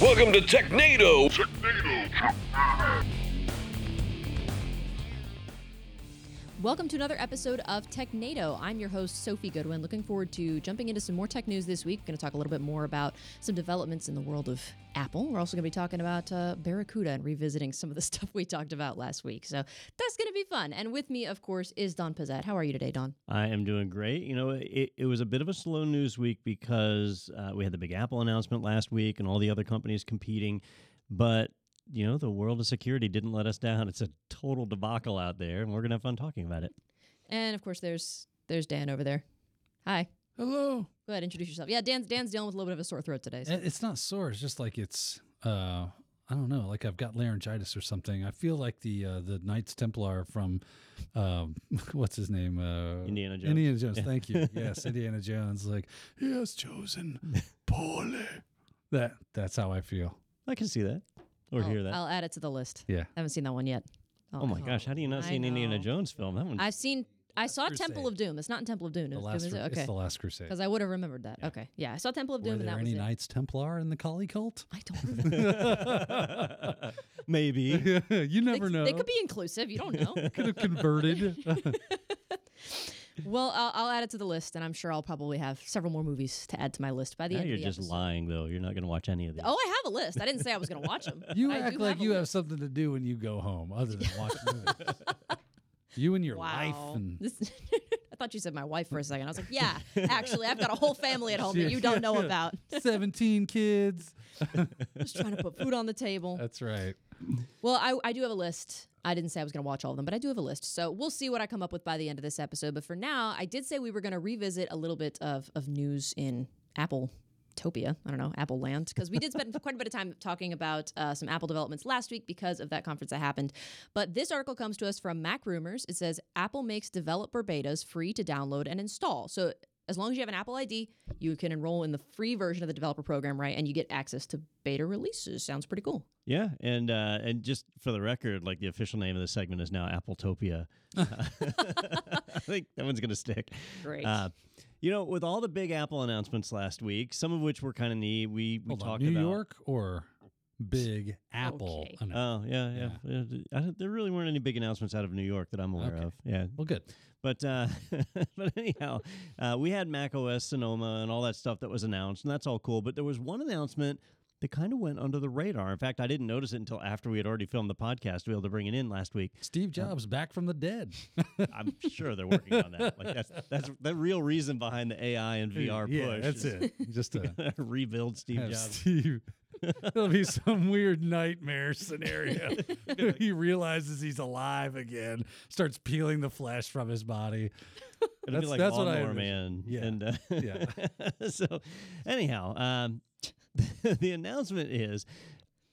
Welcome to Technado. Welcome to another episode of Technado. I'm your host, Sophie Goodwin. Looking forward to jumping into some more tech news this week. Going to talk a little bit more about some developments in the world of Apple. We're also going to be talking about uh, Barracuda and revisiting some of the stuff we talked about last week. So that's going to be fun. And with me, of course, is Don Pezet. How are you today, Don? I am doing great. You know, it, it was a bit of a slow news week because uh, we had the big Apple announcement last week and all the other companies competing. But you know, the world of security didn't let us down. It's a total debacle out there, and we're gonna have fun talking about it. And of course, there's there's Dan over there. Hi. Hello. Go ahead, introduce yourself. Yeah, Dan's Dan's dealing with a little bit of a sore throat today. so- It's not sore. It's just like it's uh I don't know, like I've got laryngitis or something. I feel like the uh, the Knights Templar from um, what's his name? Uh, Indiana Jones. Indiana Jones. Thank you. Yes, Indiana Jones. Like he has chosen poorly. That that's how I feel. I can see that or I'll, hear that. I'll add it to the list. Yeah. I haven't seen that one yet. oh my oh. gosh, how do you not I see an Indiana know. Jones film? That one. I've seen. I saw Crusade. Temple of Doom. It's not in Temple of Doom. The Doom, last is it? Okay. it's the last crusade. Because I would have remembered that. Okay. Yeah, I saw Temple of Doom Were and there that any was it. Knights Templar in the Kali cult? I don't remember. Maybe. you never they, know. they could be inclusive. You don't know. could have converted. Well, I'll, I'll add it to the list, and I'm sure I'll probably have several more movies to add to my list by the now end you're of the just episode. lying, though. You're not gonna watch any of these. Oh, I have a list. I didn't say I was going to watch them. You I act like a you have something to do when you go home, other than watch movies. You and your Wow. life and This- I thought you said my wife for a second. I was like, yeah, actually, I've got a whole family at home that you don't know about. seventeen kids. Just trying to put food on the table. That's right. Well, I, I do have a list. I didn't say I was going to watch all of them, but I do have a list. So we'll see what I come up with by the end of this episode. But for now, I did say we were going to revisit a little bit of, of news in Apple. Topia, I don't know, Apple Land, because we did spend quite a bit of time talking about uh, some Apple developments last week because of that conference that happened. But this article comes to us from Mac Rumors. It says Apple makes developer betas free to download and install. So as long as you have an Apple ID, you can enroll in the free version of the developer program, right? And you get access to beta releases. Sounds pretty cool. Yeah, and uh, and just for the record, like the official name of the segment is now Appletopia. I think that one's gonna stick. Great. Uh, you know, with all the big Apple announcements last week, some of which were kind of neat. We we Hold on, talked New about York or Big Apple. Okay. Oh yeah, yeah. yeah. I don't- there really weren't any big announcements out of New York that I'm aware Okay. of. Yeah, Well, good. but uh, but anyhow, uh, we had Mac OS Sonoma and all that stuff that was announced, and that's all cool. But there was one announcement that kind of went under the radar. In fact, I didn't notice it until after we had already filmed the podcast to be able to bring it in last week. Steve Jobs back from the dead. I'm sure they're working on that. Like that's that's the real reason behind the AI and VR yeah, push. that's it. Just to rebuild Steve Jobs. Steve. It'll be some weird nightmare scenario. he realizes he's alive again, starts peeling the flesh from his body. It'll be That's- like that's what I Man. Yeah. And uh, Yeah. so, anyhow, um, the announcement is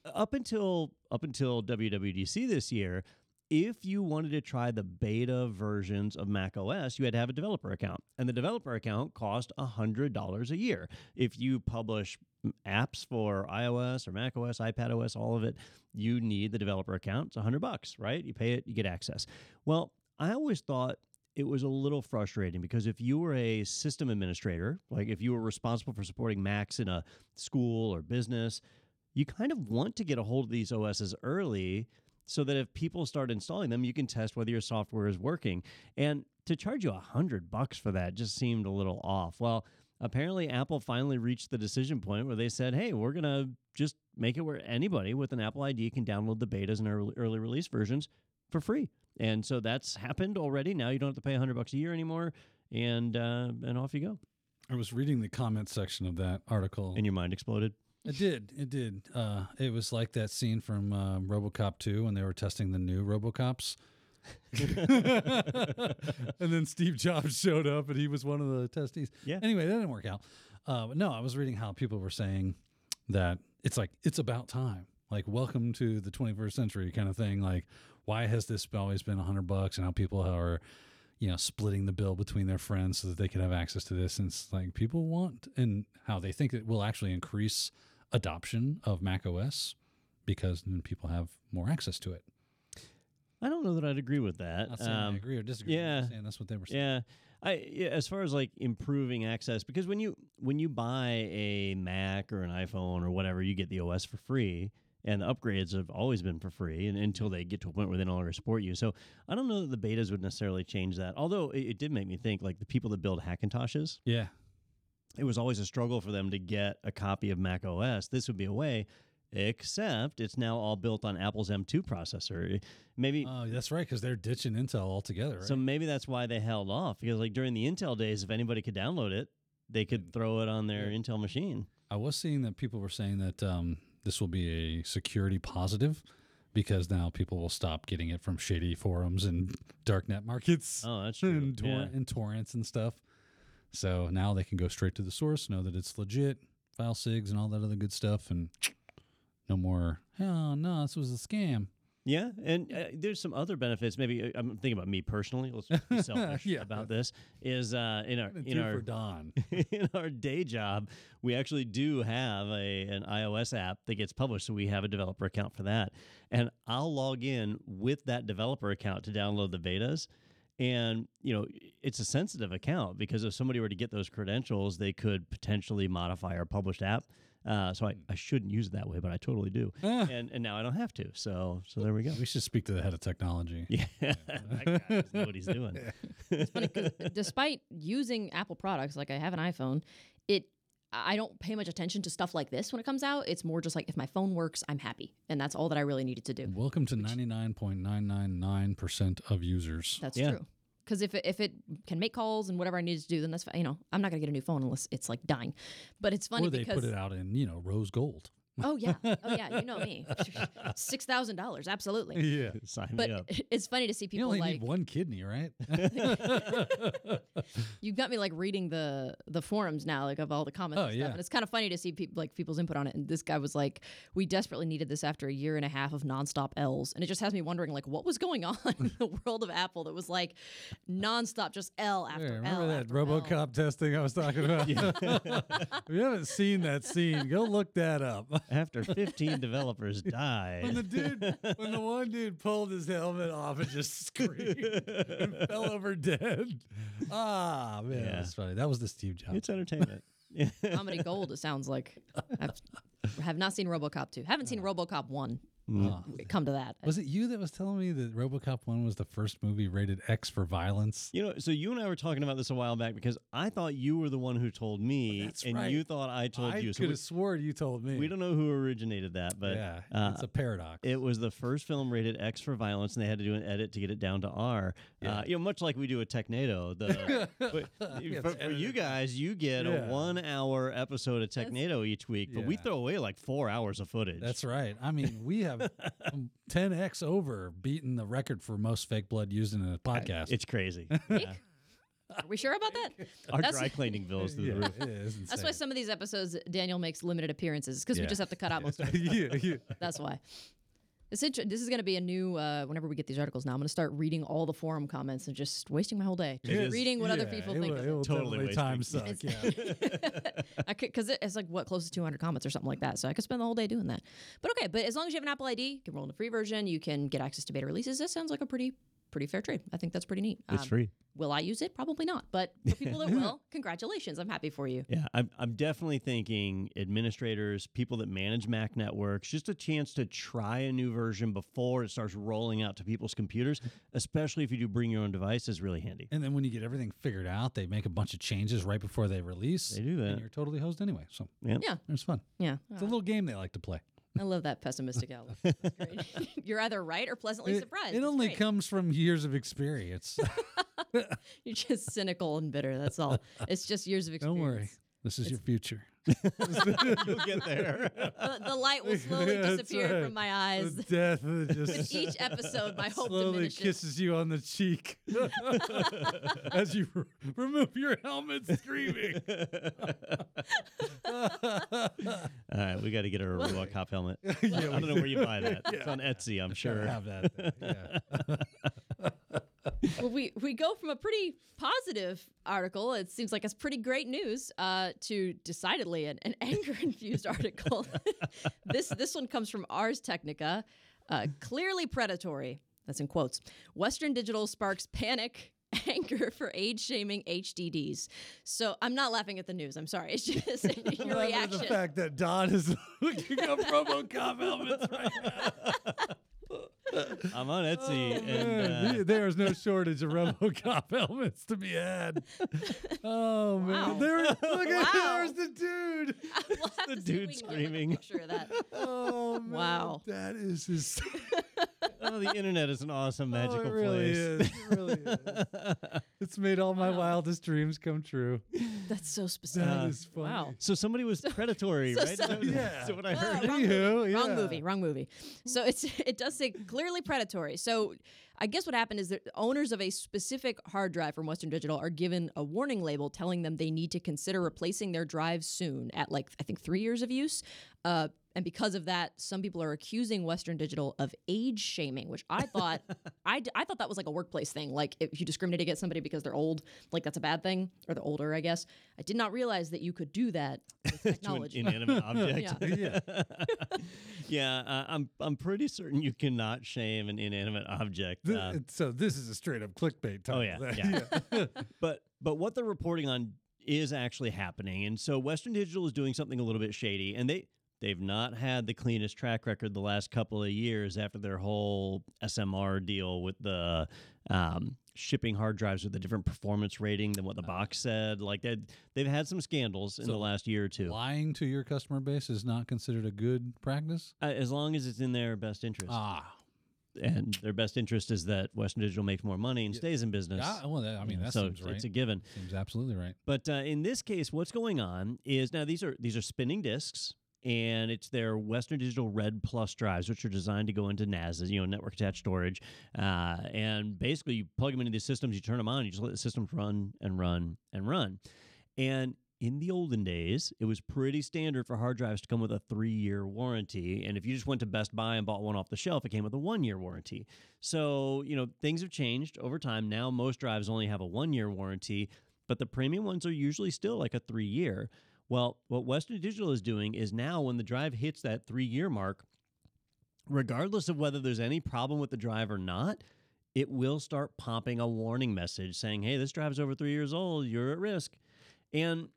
up until up until WWDC this year. If you wanted to try the beta versions of Mac OS, you had to have a developer account, and the developer account cost hundred dollars a year. If you publish apps for iOS or Mac OS, iPad OS, all of it, you need the developer account. It's hundred bucks, right? You pay it, you get access. Well, I always thought it was a little frustrating because if you were a system administrator, like if you were responsible for supporting Macs in a school or business, you kind of want to get a hold of these OSs early so that if people start installing them, you can test whether your software is working. And to charge you a hundred bucks for that just seemed a little off. Well, apparently Apple finally reached the decision point where they said, "Hey, we're gonna just make it where anybody with an Apple ID can download the betas and early, early release versions for free." And so that's happened already. Now you don't have to pay a hundred bucks a year anymore, and uh, and off you go. I was reading the comment section of that article. And your mind exploded. It did. It did. Uh, it was like that scene from uh, RoboCop 2 when they were testing the new RoboCops. and then Steve Jobs showed up and he was one of the testees. Yeah. Anyway, that didn't work out. Uh, but no, I was reading how people were saying that it's like, it's about time. Like, welcome to the 21st century kind of thing. Like, why has this always been a hundred bucks? And how people are, you know, splitting the bill between their friends so that they can have access to this. And it's like people want, and how they think it will actually increase adoption of Mac OS because then people have more access to it. I don't know that I'd agree with that. Not saying I Um, agree or disagree. Yeah. that's what they were saying. Yeah. I yeah, as far as like improving access because when you when you buy a Mac or an iPhone or whatever, you get the OS for free. And the upgrades have always been for free, and until they get to a point where they no longer support you. So I don't know that the betas would necessarily change that. Although it, it did make me think, like the people that build Hackintoshes, Yeah. it was always a struggle for them to get a copy of Mac OS. This would be a way, except it's now all built on Apple's M2 processor. Maybe Oh, that's right, because they're ditching Intel altogether. Right? so maybe that's why they held off because like during the Intel days, if anybody could download it, they could throw it on their Intel machine. I was seeing that people were saying that um, this will be a security positive because now people will stop getting it from shady forums and darknet markets Oh, that's true. and, tor- Yeah. and torrents and stuff. So now they can go straight to the source, know that it's legit, file sigs and all that other good stuff, and no more. Oh no, this was a scam. Yeah, and uh, there's some other benefits. Maybe uh, I'm thinking about me personally. Let's be selfish Yeah. about this. Is uh, in our in our Don. in our day job, we actually do have a an iOS app that gets published, so we have a developer account for that. And I'll log in with that developer account to download the betas. And you know, it's a sensitive account because if somebody were to get those credentials, they could potentially modify our published app. Uh, so I, I shouldn't use it that way, but I totally do. Ah. And and now I don't have to. So so there we go. we should speak to the head of technology. Yeah, that guy doesn't know what he's doing. funny 'cause despite using Apple products, like I have an iPhone, it I don't pay much attention to stuff like this when it comes out. It's more just like if my phone works, I'm happy, and that's all that I really needed to do. Welcome to 99.999% of users. That's Yeah. true. Because if it, if it can make calls and whatever I need to do, then that's fine. You know, I'm not gonna get a new phone unless it's like dying. But it's funny or they because put it out in, you know, rose gold. Oh yeah, oh yeah, you know me, six thousand dollars, absolutely. Yeah. Sign But me up. it's funny to see You people only like need one kidney, right? You've got me like reading the the forums now, like of all the comments Oh, and stuff. yeah. And it's kind of funny to see people like people's input on it. And this guy was like, "We desperately needed this after a year and a half of nonstop L's," and it just has me wondering like what was going on in the world of Apple that was like nonstop, just L after Yeah, L. remember that after L. RoboCop testing I was talking about? if you haven't seen that scene, go look that up after 15 developers died. When the dude, when the one dude pulled his helmet off and just screamed and fell over dead. Ah, man, Yeah. that's funny. That was the Steve Jobs. It's entertainment. Comedy gold, it sounds like. I've, I have not seen Robocop 2. Haven't seen uh. Robocop 1. Oh, come to that. Was it you that was telling me that RoboCop 1 was the first movie rated X for violence? You know, so you and I were talking about this a while back because I thought you were the one who told me, oh, That's and right. you thought I told I you. So could have swore you told me. We don't know who originated that, but yeah, uh, it's a paradox. It was the first film rated X for violence, and they had to do an edit to get it down to R. Uh, yeah. Uh, you know, much like we do a Technado. The, but, for, for you guys, you get yeah. a one-hour episode of Technado That's, each week, but we throw away like four hours of footage. That's right. I mean, we have 10x over beating the record for most fake blood used in a uh, podcast. it's crazy. Are we sure about that? Our That's- dry cleaning bill is through yeah, the roof. it is That's why some of these episodes Daniel makes limited appearances because we just have to cut out most of it. yeah, yeah. That's why. This, int- this is going to be a new, uh, whenever we get these articles now, I'm going to start reading all the forum comments and just wasting my whole day. Just reading what other people it think will, of it. it. will Totally definitely time suck. wasting. Yeah. I could, because it's like, what, close to 200 comments or something like that. So I could spend the whole day doing that. But okay, but as long as you have an Apple ID, you can roll in the free version, you can get access to beta releases. That sounds like a pretty, pretty fair trade. I think that's pretty neat. It's Um, free. Will I use it? Probably not. But for people that will, congratulations. I'm happy for you. Yeah, I'm, I'm definitely thinking administrators, people that manage Mac networks, just a chance to try a new version before it starts rolling out to people's computers, especially if you do bring your own device, is really handy. And then when you get everything figured out, they make a bunch of changes right before they release. They do that. And you're totally hosed anyway. So Yeah. Yeah. it's fun. Yeah. It's a little game they like to play. I love that pessimistic outlook. You're either right or pleasantly It, surprised. it only great. comes from years of experience. You're just cynical and bitter. That's all. It's just years of experience. Don't worry. This is your future. You'll get there. The, the light will slowly Yeah, disappear right. from my eyes. The death that With just each episode, my hope slowly diminishes. kisses you on the cheek as you r- remove your helmet screaming. All right, we got to get her a RoboCop helmet. Yeah, I don't we know where you buy that. It's on Etsy, I'm Gotta sure. have that. Yeah. Well, we, we go from a pretty positive article, it seems like it's pretty great news, uh, to decidedly an, an anger infused article. this, this one comes from Ars Technica. Uh, clearly predatory. That's in quotes. Western Digital sparks panic anger for age shaming HDDs. So I'm not laughing at the news. I'm sorry. It's just your reaction. The fact that Don is looking up RoboCop helmets right now. I'm on Etsy, Oh, and uh, there's no shortage of RoboCop helmets to be had. Oh man, Wow. there! Look at Wow. there's the dude. We'll have The to see if dude we can get, like, a screaming. picture of that. Oh man, Wow. that is his. oh, the internet is an awesome magical oh, it really place. is. It really is. It's made all my Wow. wildest dreams come true. That's so specific. That is funny. Wow. so somebody was predatory, so right? Is that what- Yeah. is that what I heard? wrong, Anywho, movie. wrong yeah. movie, wrong movie. So it's it does say clearly predatory. So I guess what happened is that owners of a specific hard drive from Western Digital are given a warning label telling them they need to consider replacing their drives soon at like I think three years of use. Uh, and because of that, some people are accusing Western Digital of age shaming, which I thought I, d- I thought that was like a workplace thing. Like if you discriminate against somebody because they're old, like that's a bad thing, or they're older, I guess. I did not realize that you could do that with to an technology. inanimate object. Yeah. Yeah. yeah, uh, I'm I'm pretty certain you cannot shame an inanimate object. Th- uh, so this is a straight up clickbait. Oh, title yeah, yeah. but but what they're reporting on is actually happening, and so Western Digital is doing something a little bit shady, and they they've not had the cleanest track record the last couple of years after their whole SMR deal with the um, shipping hard drives with a different performance rating than what the box said. Like they they've had some scandals in So the last year or two. Lying to your customer base is not considered a good practice. Uh, as long as it's in their best interest, Ah, and their best interest is that Western Digital makes more money and Yeah. stays in business. yeah. Well, that, I mean, that so seems right. it's a given. seems absolutely right. But uh, in this case, what's going on is now these are these are spinning discs, and it's their Western Digital Red Plus drives, which are designed to go into NAS, you know, network attached storage. Uh, and basically, you plug them into these systems, you turn them on, you just let the systems run and run and run. And in the olden days, it was pretty standard for hard drives to come with a three year warranty. And if you just went to Best Buy and bought one off the shelf, it came with a one year warranty. So, you know, things have changed over time. Now, most drives only have a one year warranty, but the premium ones are usually still like a three year. Well, what Western Digital is doing is now when the drive hits that three year mark, regardless of whether there's any problem with the drive or not, it will start popping a warning message saying, hey, this drive's over three years old, you're at risk. And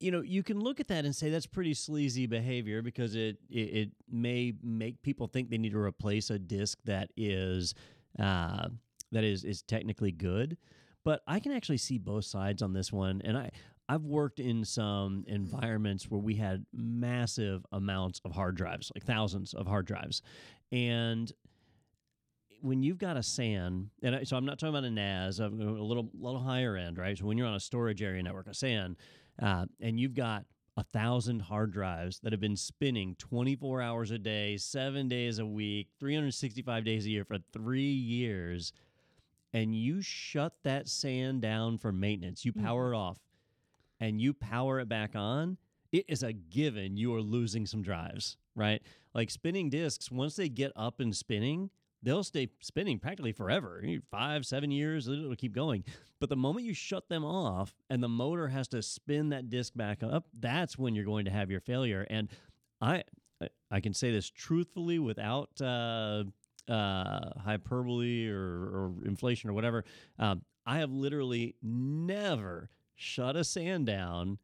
you know, you can look at that and say that's pretty sleazy behavior because it it, it may make people think they need to replace a disk that is uh, that is is technically good. But I can actually see both sides on this one, and I I've worked in some environments where we had massive amounts of hard drives, like thousands of hard drives, and when you've got a SAN, and I, so I'm not talking about a NAS, I'm a little little higher end, right? So when you're on a storage area network, a SAN, uh, and you've got a thousand hard drives that have been spinning 24 hours a day, seven days a week, 365 days a year for three years, and you shut that SAN down for maintenance, you power it off, and you power it back on, it is a given you are losing some drives, right? Like spinning discs, once they get up and spinning, they'll stay spinning practically forever five, seven years, it'll keep going. But the moment you shut them off and the motor has to spin that disc back up, that's when you're going to have your failure. And I, I can say this truthfully without uh, uh, hyperbole or, or inflation or whatever. Um, I have literally never shut a SAN down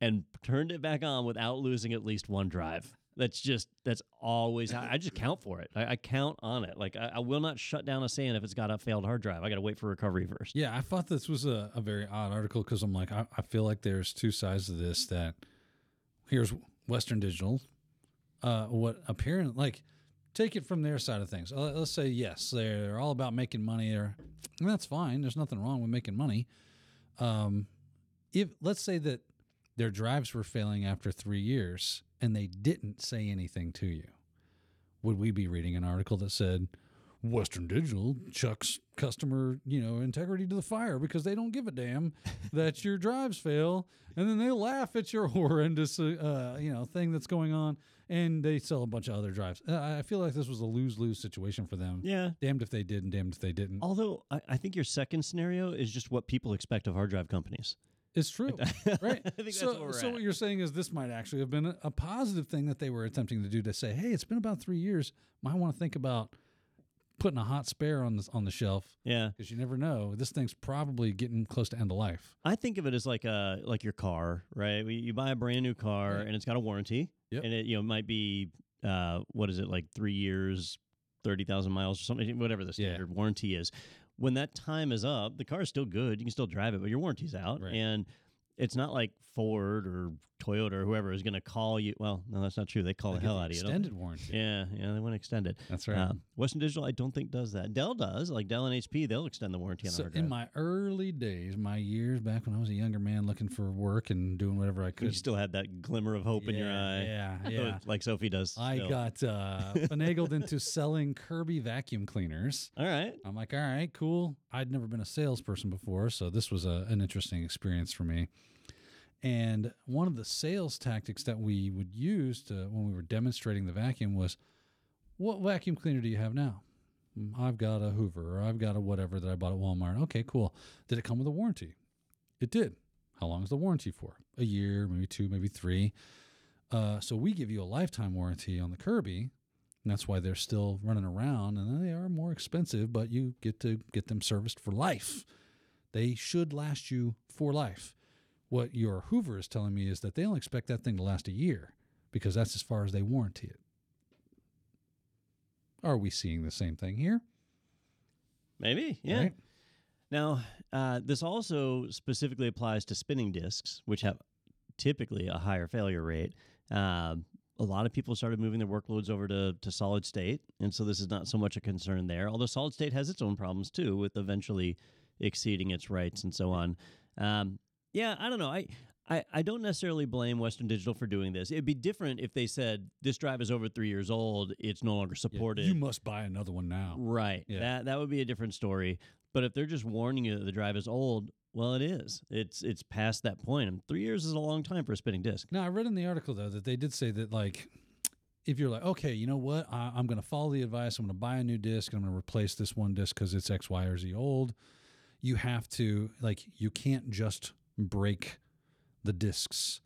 and turned it back on without losing at least one drive. That's just that's always how I just count for it. I, I count on it. Like I, I will not shut down a SAN if it's got a failed hard drive. I got to wait for recovery first. Yeah, I thought this was a, a very odd article because I'm like, I, I feel like there's two sides to this. That here's Western Digital, uh, what apparent like take it from their side of things. Uh, Let's say yes, they're all about making money. There, that's fine. There's nothing wrong with making money. Um, if let's say that their drives were failing after three years and they didn't say anything to you, would we be reading an article that said? Western Digital chucks customer, you know, integrity to the fire because they don't give a damn that your drives fail, and then they laugh at your horrendous, uh, you know, thing that's going on, and they sell a bunch of other drives. Uh, I feel like this was a lose lose situation for them. Yeah. Damned if they did, and damned if they didn't. Although I, I think your second scenario is just what people expect of hard drive companies. It's true, right? I think that's so, we're so at. what you're saying is this might actually have been a, positive thing that they were attempting to do to say, hey, it's been about three years. Might want to think about putting a hot spare on the on the shelf Yeah. because you never know. This thing's probably getting close to end of life. I think of it as like a like your car, right? You buy a brand new car Right. and it's got a warranty, Yep. and it you know might be uh what is it like three years, thirty thousand miles or something, whatever the Yeah. standard warranty is. When that time is up, the car is still good. You can still drive it, but your warranty's out, Right. and it's not like Ford or Toyota or whoever is going to call you. Well, no, that's not true. They call They the hell the out of you. Extended warranty. Yeah, yeah, they want to extend it. That's right. Um, Western Digital, I don't think does that. Dell does, like Dell and HP, they'll extend the warranty on so in my early days, my years back when I was a younger man looking for work and doing whatever I could, you still had that glimmer of hope in your eye. Yeah, yeah. like Sophie does. I still. got uh, finagled into selling Kirby vacuum cleaners. All right. I'm like, all right, cool. I'd never been a salesperson before, so this was a, an interesting experience for me. And one of the sales tactics that we would use to, when we were demonstrating the vacuum was, what vacuum cleaner do you have now? "Mm, I've got a Hoover or I've got a whatever that I bought at Walmart. Okay, cool. Did it come with a warranty? It did. How long is the warranty for? A year, maybe two, maybe three. Uh, so we give you a lifetime warranty on the Kirby. And that's why they're still running around and they are more expensive, but you get to get them serviced for life. They should last you for life. What your Hoover is telling me is that they only expect that thing to last a year because that's as far as they warranty it. Are we seeing the same thing here? Maybe. Yeah. Right? Now, uh, this also specifically applies to spinning discs, which have typically a higher failure rate. Um, a lot of people started moving their workloads over to, to solid state, and so this is not so much a concern there. Although solid state has its own problems too, with eventually exceeding its writes and so on. Um, yeah, I don't know. I, I I don't necessarily blame Western Digital for doing this. It'd be different if they said this drive is over three years old; it's no longer Yeah, supported. You must buy another one now. Right. Yeah. That that would be a different story. But if they're just warning you that the drive is old, well, it is. It's it's past that point. And three years is a long time for a spinning disc. Now, I read in the article though that they did say that like, if you're like, okay, you know what, I, I'm going to follow the advice. I'm going to buy a new disc. and I'm going to replace this one disc because it's X, Y, or Z old. You have to like, you can't just break the discs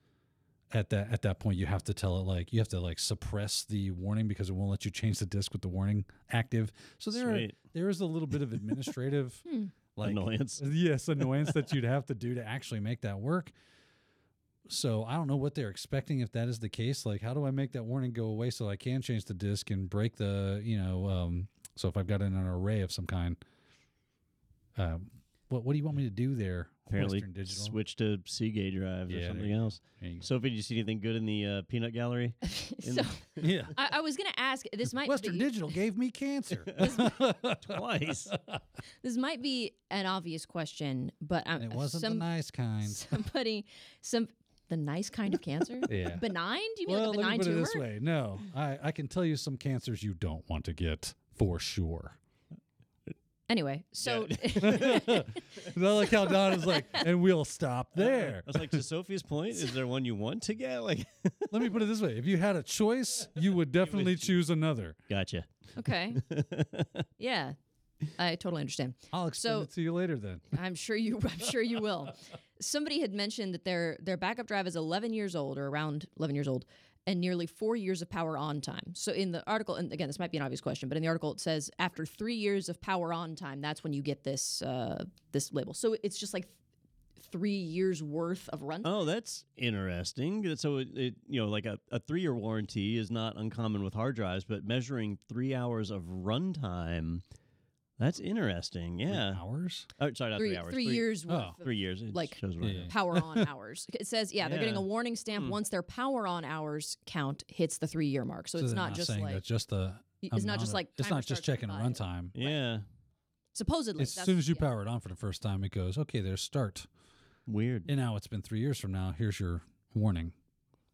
at that at that point. You have to tell it like you have to like suppress the warning because it won't let you change the disc with the warning active. So there Sweet. there is a little bit of administrative Hmm. like Annoyance. Yes, annoyance that you'd have to do to actually make that work. So I don't know what they're expecting if that is the case. Like, how do I make that warning go away so I can change the disk and break the, you know, um, so if I've got it an array of some kind, um, what what do you want me to do there? Apparently, Western Digital. switch to Seagate drive Yeah, or there something you go. else. There you go. Sophie, did you see anything good in the uh, peanut gallery? In so yeah. I, I was gonna ask. This might Western be, Digital gave me cancer. Twice. this might be an obvious question, but I'm it wasn't some, the nice kind. somebody some the nice kind of cancer. Yeah. Benign? Do you mean Well, like a let me benign put it tumor? this way. No, I, I can tell you some cancers you don't want to get for sure. Anyway, so I like how Don is like, and we'll stop uh-huh. there. I was like, to Sophie's point, is there one you want to get? Like, Let me put it this way: if you had a choice, you would definitely choose another. gotcha. okay, yeah, I totally understand. I'll explain So- it to you later. Then I'm sure you. I'm sure you will. Somebody had mentioned that their their backup drive is 11 years old, or around 11 years old, and nearly four years of power on time. So in the article, and again, this might be an obvious question, but in the article it says after three years of power on time, that's when you get this uh, this label. So it's just like th- three years worth of run. Oh, that's interesting. So, it, it you know, like a, a three year warranty is not uncommon with hard drives, but measuring three hours of runtime, that's interesting. Yeah. hours. Oh, sorry, not three, three, hours. three years worth Oh. of Three years. It like, shows Yeah, right yeah. there. power on hours. It says, yeah, they're getting a warning stamp Hmm. once their power on hours count hits the three year mark. So, it's they're not, just like that just the. it's not just like it's not just checking a at five. runtime. Yeah. Supposedly, As soon as you yeah. power it on for the first time, it goes, okay, there's start. Weird. And now it's been three years from now. Here's your warning.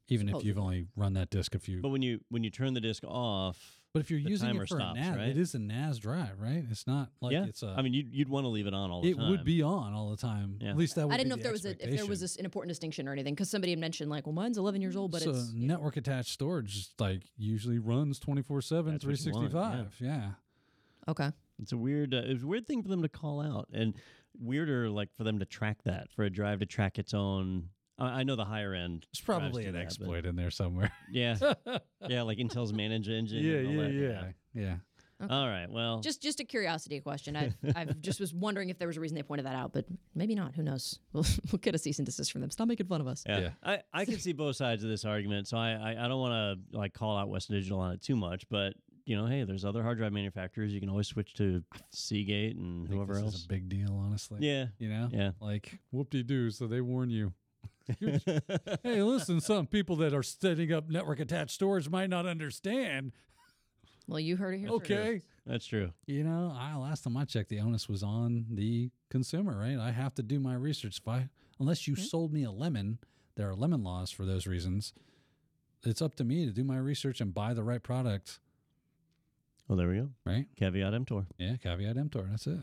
Even if you've only run that disk a few. But when you when you turn the disc off, But if you're the using it for stops, a NAS, right? it is a NAS drive, right? It's not like yeah, it's a. I mean, you'd, you'd want to leave it on all the it time. It would be on all the time. Yeah. At least that would I didn't be know if the there was a, if there was this, an important distinction or anything because somebody had mentioned like, well, mine's 11 years old, but so it's network attached storage like usually runs 24 7 That's what you want, 365 yeah. okay. It's a weird. Uh, it's a weird thing for them to call out, and weirder like for them to track that for a drive to track its own. I, I know the higher end. There's probably an that, but- exploit in there somewhere Yeah, yeah, like Intel's manage engine. yeah and all yeah that, yeah yeah All right. Well, Just just a curiosity question. I I just was wondering if there was a reason they pointed that out, but maybe not. Who knows? We'll, we'll get a cease and desist from them. Stop making fun of us. Yeah. Yeah. I, I can see both sides of this argument, so I I, I don't want to like call out Western Digital on it too much, but you know, hey, there's other hard drive manufacturers. You can always switch to Seagate and I think whoever this else. is a big deal, honestly. yeah, You know? yeah. Like, whoop de doo. So they warn you. Hey, listen, some people that are setting up network attached storage might not understand. Well, you heard it here. first. Okay. That's true. You know, I last time I checked, the onus was on the consumer, right? I have to do my research. If I, unless you hmm? sold me a lemon, there are lemon laws for those reasons. It's up to me to do my research and buy the right product, Well, there we go. right? Caveat emptor. Yeah, caveat emptor. That's it.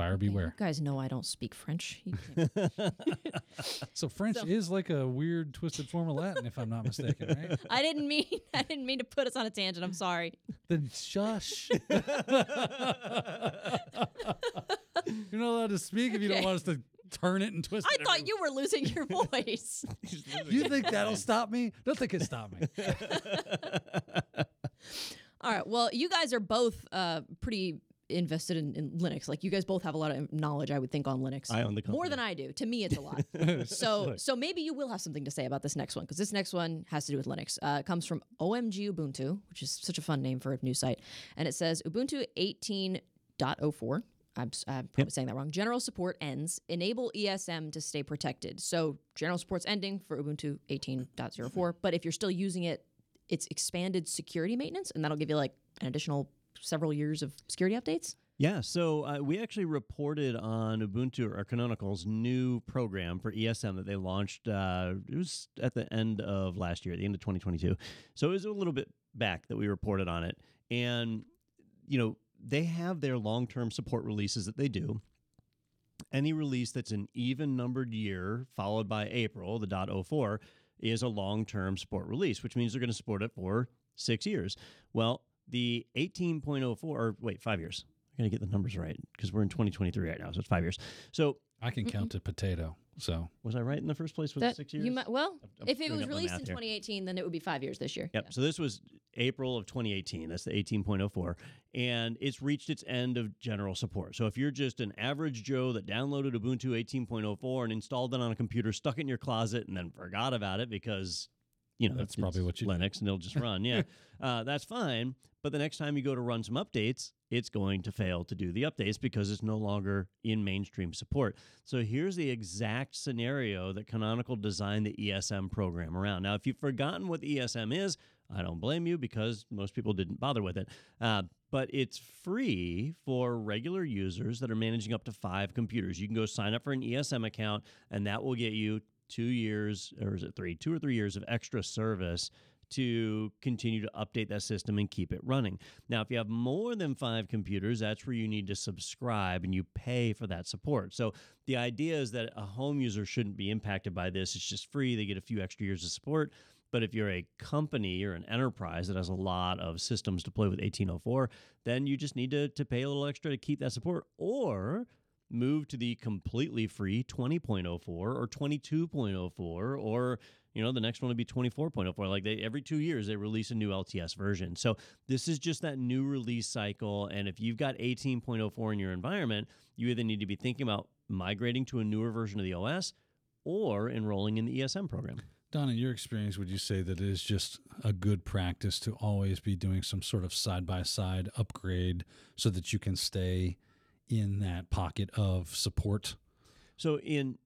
Buyer beware. You guys know I don't speak French. So French So- is like a weird twisted form of Latin, if I'm not mistaken, right? I didn't mean I didn't mean to put us on a tangent. I'm sorry. Then shush. You're not allowed to speak if you don't want us to turn it and twist I it. I thought you were losing your voice. You think that'll stop me? Nothing can stop me. All right. Well, you guys are both uh, pretty invested in, in Linux. Like you guys both have a lot of knowledge, I would think, on Linux. I own the company. More than I do. To me, it's a lot. so, so maybe you will have something to say about this next one because this next one has to do with Linux. Uh, it comes from OMG Ubuntu, which is such a fun name for a new site, and it says Ubuntu 18.04. I'm, I'm probably saying that wrong. General support ends. Enable ESM to stay protected. So general support's ending for Ubuntu 18.04. But if you're still using it, it's expanded security maintenance, and that'll give you like an additional several years of security updates. Yeah, so uh, we actually reported on Ubuntu or Canonical's new program for ESM that they launched. Uh, it was at the end of last year, at the end of 2022. So it was a little bit back that we reported on it. And, you know, they have their long term support releases that they do. Any release that's an even numbered year followed by April, the 04, is a long term support release, which means they're going to support it for six years. Well, the 18.04, or wait, five years. I got to get the numbers right because we're in 2023 right now, so it's five years. So I can count to potato. So was I right in the first place? with That six years? you might well, I'm if it was released math in here. 2018, then it would be five years this year. Yep. So this was April of 2018. That's the 18.04. And it's reached its end of general support. So if you're just an average Joe that downloaded Ubuntu 18.04 and installed it on a computer, stuck it in your closet, and then forgot about it because, you know, That's it's probably what you did. Linux and it'll just run. Yeah. uh, that's fine. But the next time you go to run some updates, it's going to fail to do the updates because it's no longer in mainstream support. So here's the exact scenario that Canonical designed the ESM program around. Now, if you've forgotten what ESM is, I don't blame you because most people didn't bother with it. Uh, but it's free for regular users that are managing up to five computers. You can go sign up for an ESM account, and that will get you two years, or is it three? Two or three years of extra service to continue to update that system and keep it running. Now, if you have more than five computers, that's where you need to subscribe and you pay for that support. So the idea is that a home user shouldn't be impacted by this. It's just free, they get a few extra years of support. But if you're a company or an enterprise that has a lot of systems to play with 1804, then you just need to, to pay a little extra to keep that support or move to the completely free 20.04 or 22.04 or you know the next one would be 24.04 like they every 2 years they release a new LTS version. So this is just that new release cycle and if you've got 18.04 in your environment, you either need to be thinking about migrating to a newer version of the OS or enrolling in the ESM program. Don, in your experience, would you say that it is just a good practice to always be doing some sort of side by side upgrade so that you can stay in that pocket of support? So in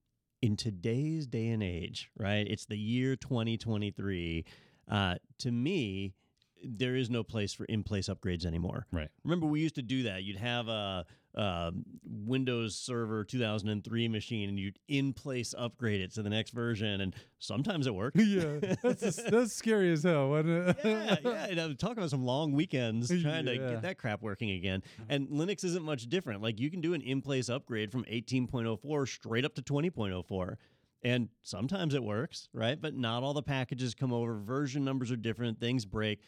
in today's day and age, right? It's the year 2023. Uh, to me, there is no place for in-place upgrades anymore. Right. Remember, we used to do that. You'd have a, a Windows Server 2003 machine, and you'd in-place upgrade it to the next version, and sometimes it worked. yeah, that's that's scary as hell, wasn't it? yeah, yeah. And I'm talking about some long weekends trying to get that crap working again. And Linux isn't much different. Like you can do an in-place upgrade from 18.04 straight up to 20.04. And sometimes it works, right? But not all the packages come over. Version numbers are different. Things break.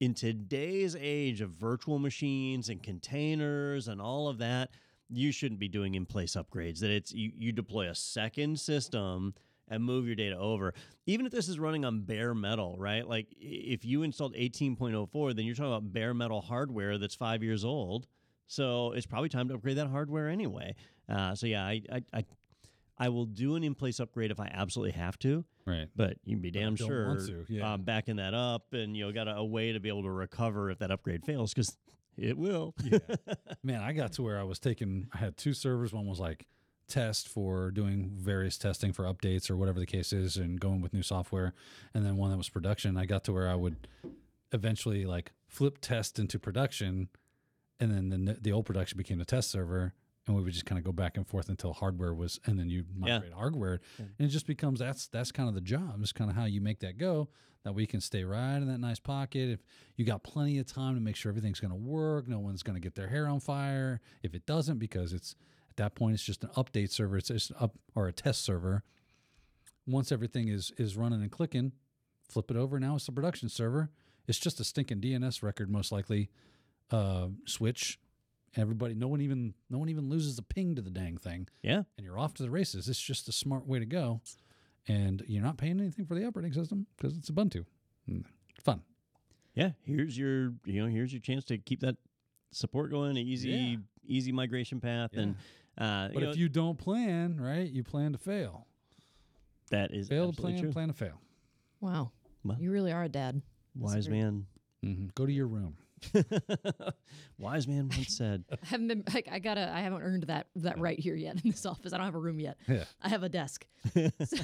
In today's age of virtual machines and containers and all of that, you shouldn't be doing in-place upgrades. That it's you, you deploy a second system and move your data over. Even if this is running on bare metal, right? Like if you installed 18.04, then you're talking about bare metal hardware that's five years old. So it's probably time to upgrade that hardware anyway. Uh, so yeah, I, I, I, I will do an in-place upgrade if I absolutely have to. Right. But you can be damn sure want to, yeah. uh, backing that up, and you know, got a, a way to be able to recover if that upgrade fails because it will. Yeah. Man, I got to where I was taking, I had two servers. One was like test for doing various testing for updates or whatever the case is and going with new software. And then one that was production. I got to where I would eventually like flip test into production. And then the, the old production became the test server. And we would just kind of go back and forth until hardware was, and then you Yeah. migrate hardware. And it just becomes that's that's kind of the job. It's kind of how you make that go. That we can stay right in that nice pocket. If you got plenty of time to make sure everything's going to work, no one's going to get their hair on fire. If it doesn't, because it's at that point it's just an update server. It's just up or a test server. Once everything is is running and clicking, flip it over. Now it's the production server. It's just a stinking DNS record, most likely. Uh, switch. Everybody, no one even no one even loses a ping to the dang thing yeah. and you're off to the races. It's just a smart way to go, and you're not paying anything for the operating system because it's Ubuntu. Mm, Fun. Yeah. Here's your, you know, here's your chance to keep that support going, an easy, Yeah. easy migration path, and uh, But you know, if you don't plan, right, you plan to fail. that is Fail to plan, true. plan to fail. Wow. Well. You really are a dad. Wise Disagree. man. hmm Go to your room. Wise man once said, I haven't been like I gotta I haven't earned that that right here yet in this office. I don't have a room yet. Yeah. I have a desk. so,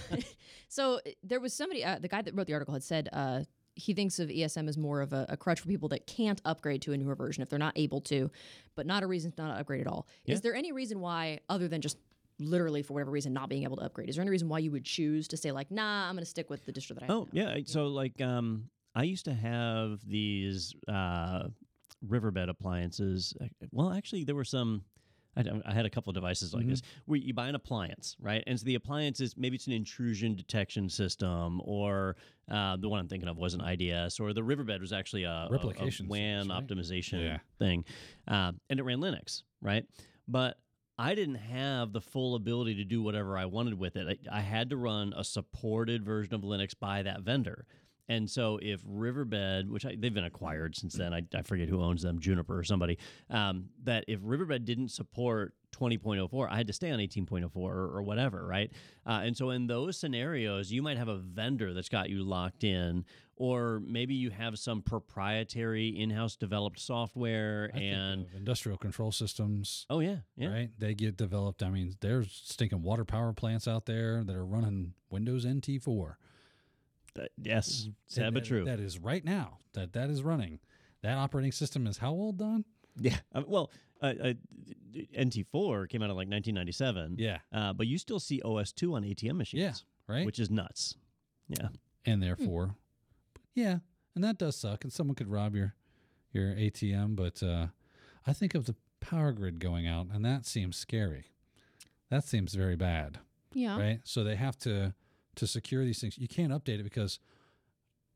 so, there was somebody uh, the guy that wrote the article had said uh, he thinks of ESM as more of a, a crutch for people that can't upgrade to a newer version if they're not able to, but not a reason to not upgrade at all. Yeah. Is there any reason why, other than just literally for whatever reason not being able to upgrade, is there any reason why you would choose to say like, nah, I'm going to stick with the distro that I have? Oh yeah. I- So like um I used to have these uh riverbed appliances. Uh, Well, actually there were some I, I had a couple of devices like this where you buy an appliance, right? And so the appliance is maybe it's an intrusion detection system, or uh, the one I'm thinking of was an IDS, or the Riverbed was actually a, a- a Replication WAN right? optimization Yeah. thing, uh, and it ran Linux, right? But I didn't have the full ability to do whatever I wanted with it. I, I had to run a supported version of Linux by that vendor. And so if Riverbed, which I, they've been acquired since then, I, I forget who owns them, Juniper or somebody, um, that if Riverbed didn't support 20.04, I had to stay on 18.04 or, or whatever, right? Uh, and so in those scenarios, you might have a vendor that's got you locked in, or maybe you have some proprietary in-house developed software I and industrial control systems. oh yeah, yeah. Right, they get developed. I mean, there's stinking water power plants out there that are running Windows NT4. Uh, yes, sad And but true. That is right now. That that is running. That operating system is how old, Don? yeah. Uh, well, uh, uh, NT4 came out in like 1997. Yeah, Uh, but you still see OS2 on ATM machines. Yeah, right. Which is nuts. Yeah. and therefore, yeah, and that does suck. And someone could rob your your ATM, but uh, I think of the power grid going out, and that seems scary. That seems very bad, Yeah. right? So they have to to secure these things. You can't update it because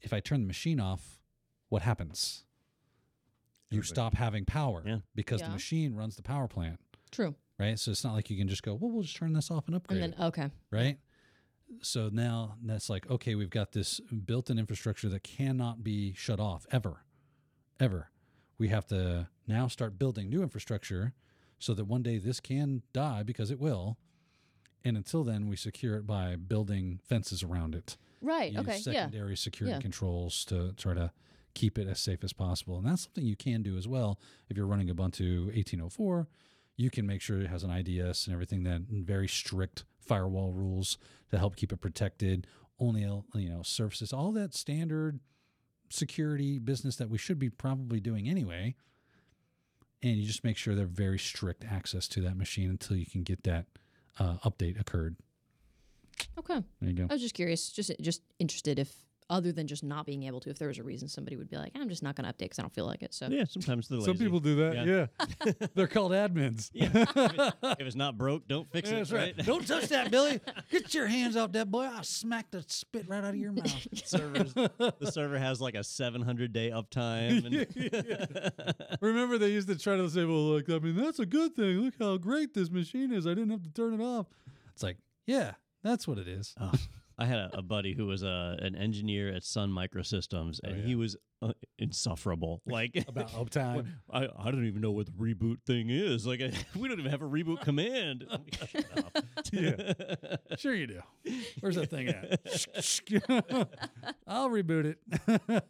if I turn the machine off, what happens? You Everybody- stop having power Yeah. because the machine runs the power plant, True. right? So it's not like you can just go, well, we'll just turn this off and upgrade And then okay. right? So now that's like, okay, we've got this built in infrastructure that cannot be shut off ever, ever. We have to now start building new infrastructure so that one day this can die because it will. And until then, we secure it by building fences around it. Right. use okay. Yeah. secondary security Yeah. controls to try to keep it as safe as possible. And that's something you can do as well if you're running Ubuntu 1804. You can make sure it has an IDS and everything that very strict firewall rules to help keep it protected. Only uh, you know services, all that standard security business that we should be probably doing anyway. And you just make sure they're very strict access to that machine until you can get that uh, update occurred. Okay. There you go. I was just curious, just just interested if other than just not being able to, if there was a reason somebody would be like, I'm just not going to update because I don't feel like it. So Yeah, sometimes they're Some people do that. Yeah. Yeah, they're called admins. Yeah. if it's not broke, don't fix Yeah, it. that's right. Don't touch that, Billy. Get your hands off that boy. I'll smack the spit right out of your mouth. Servers, the server has like a 700 day uptime. And Remember, they used to try to say, "Well, look, I mean, that's a good thing. Look how great this machine is. I didn't have to turn it off." It's like, yeah, That's what it is. Oh, I had a, a buddy who was a, an engineer at Sun Microsystems, and yeah. he was uh, insufferable. Like About uptime. I, I don't even know what the reboot thing is. Like I, we don't even have a reboot command. Shut up. Yeah. Sure you do. Where's that thing at? I'll reboot it.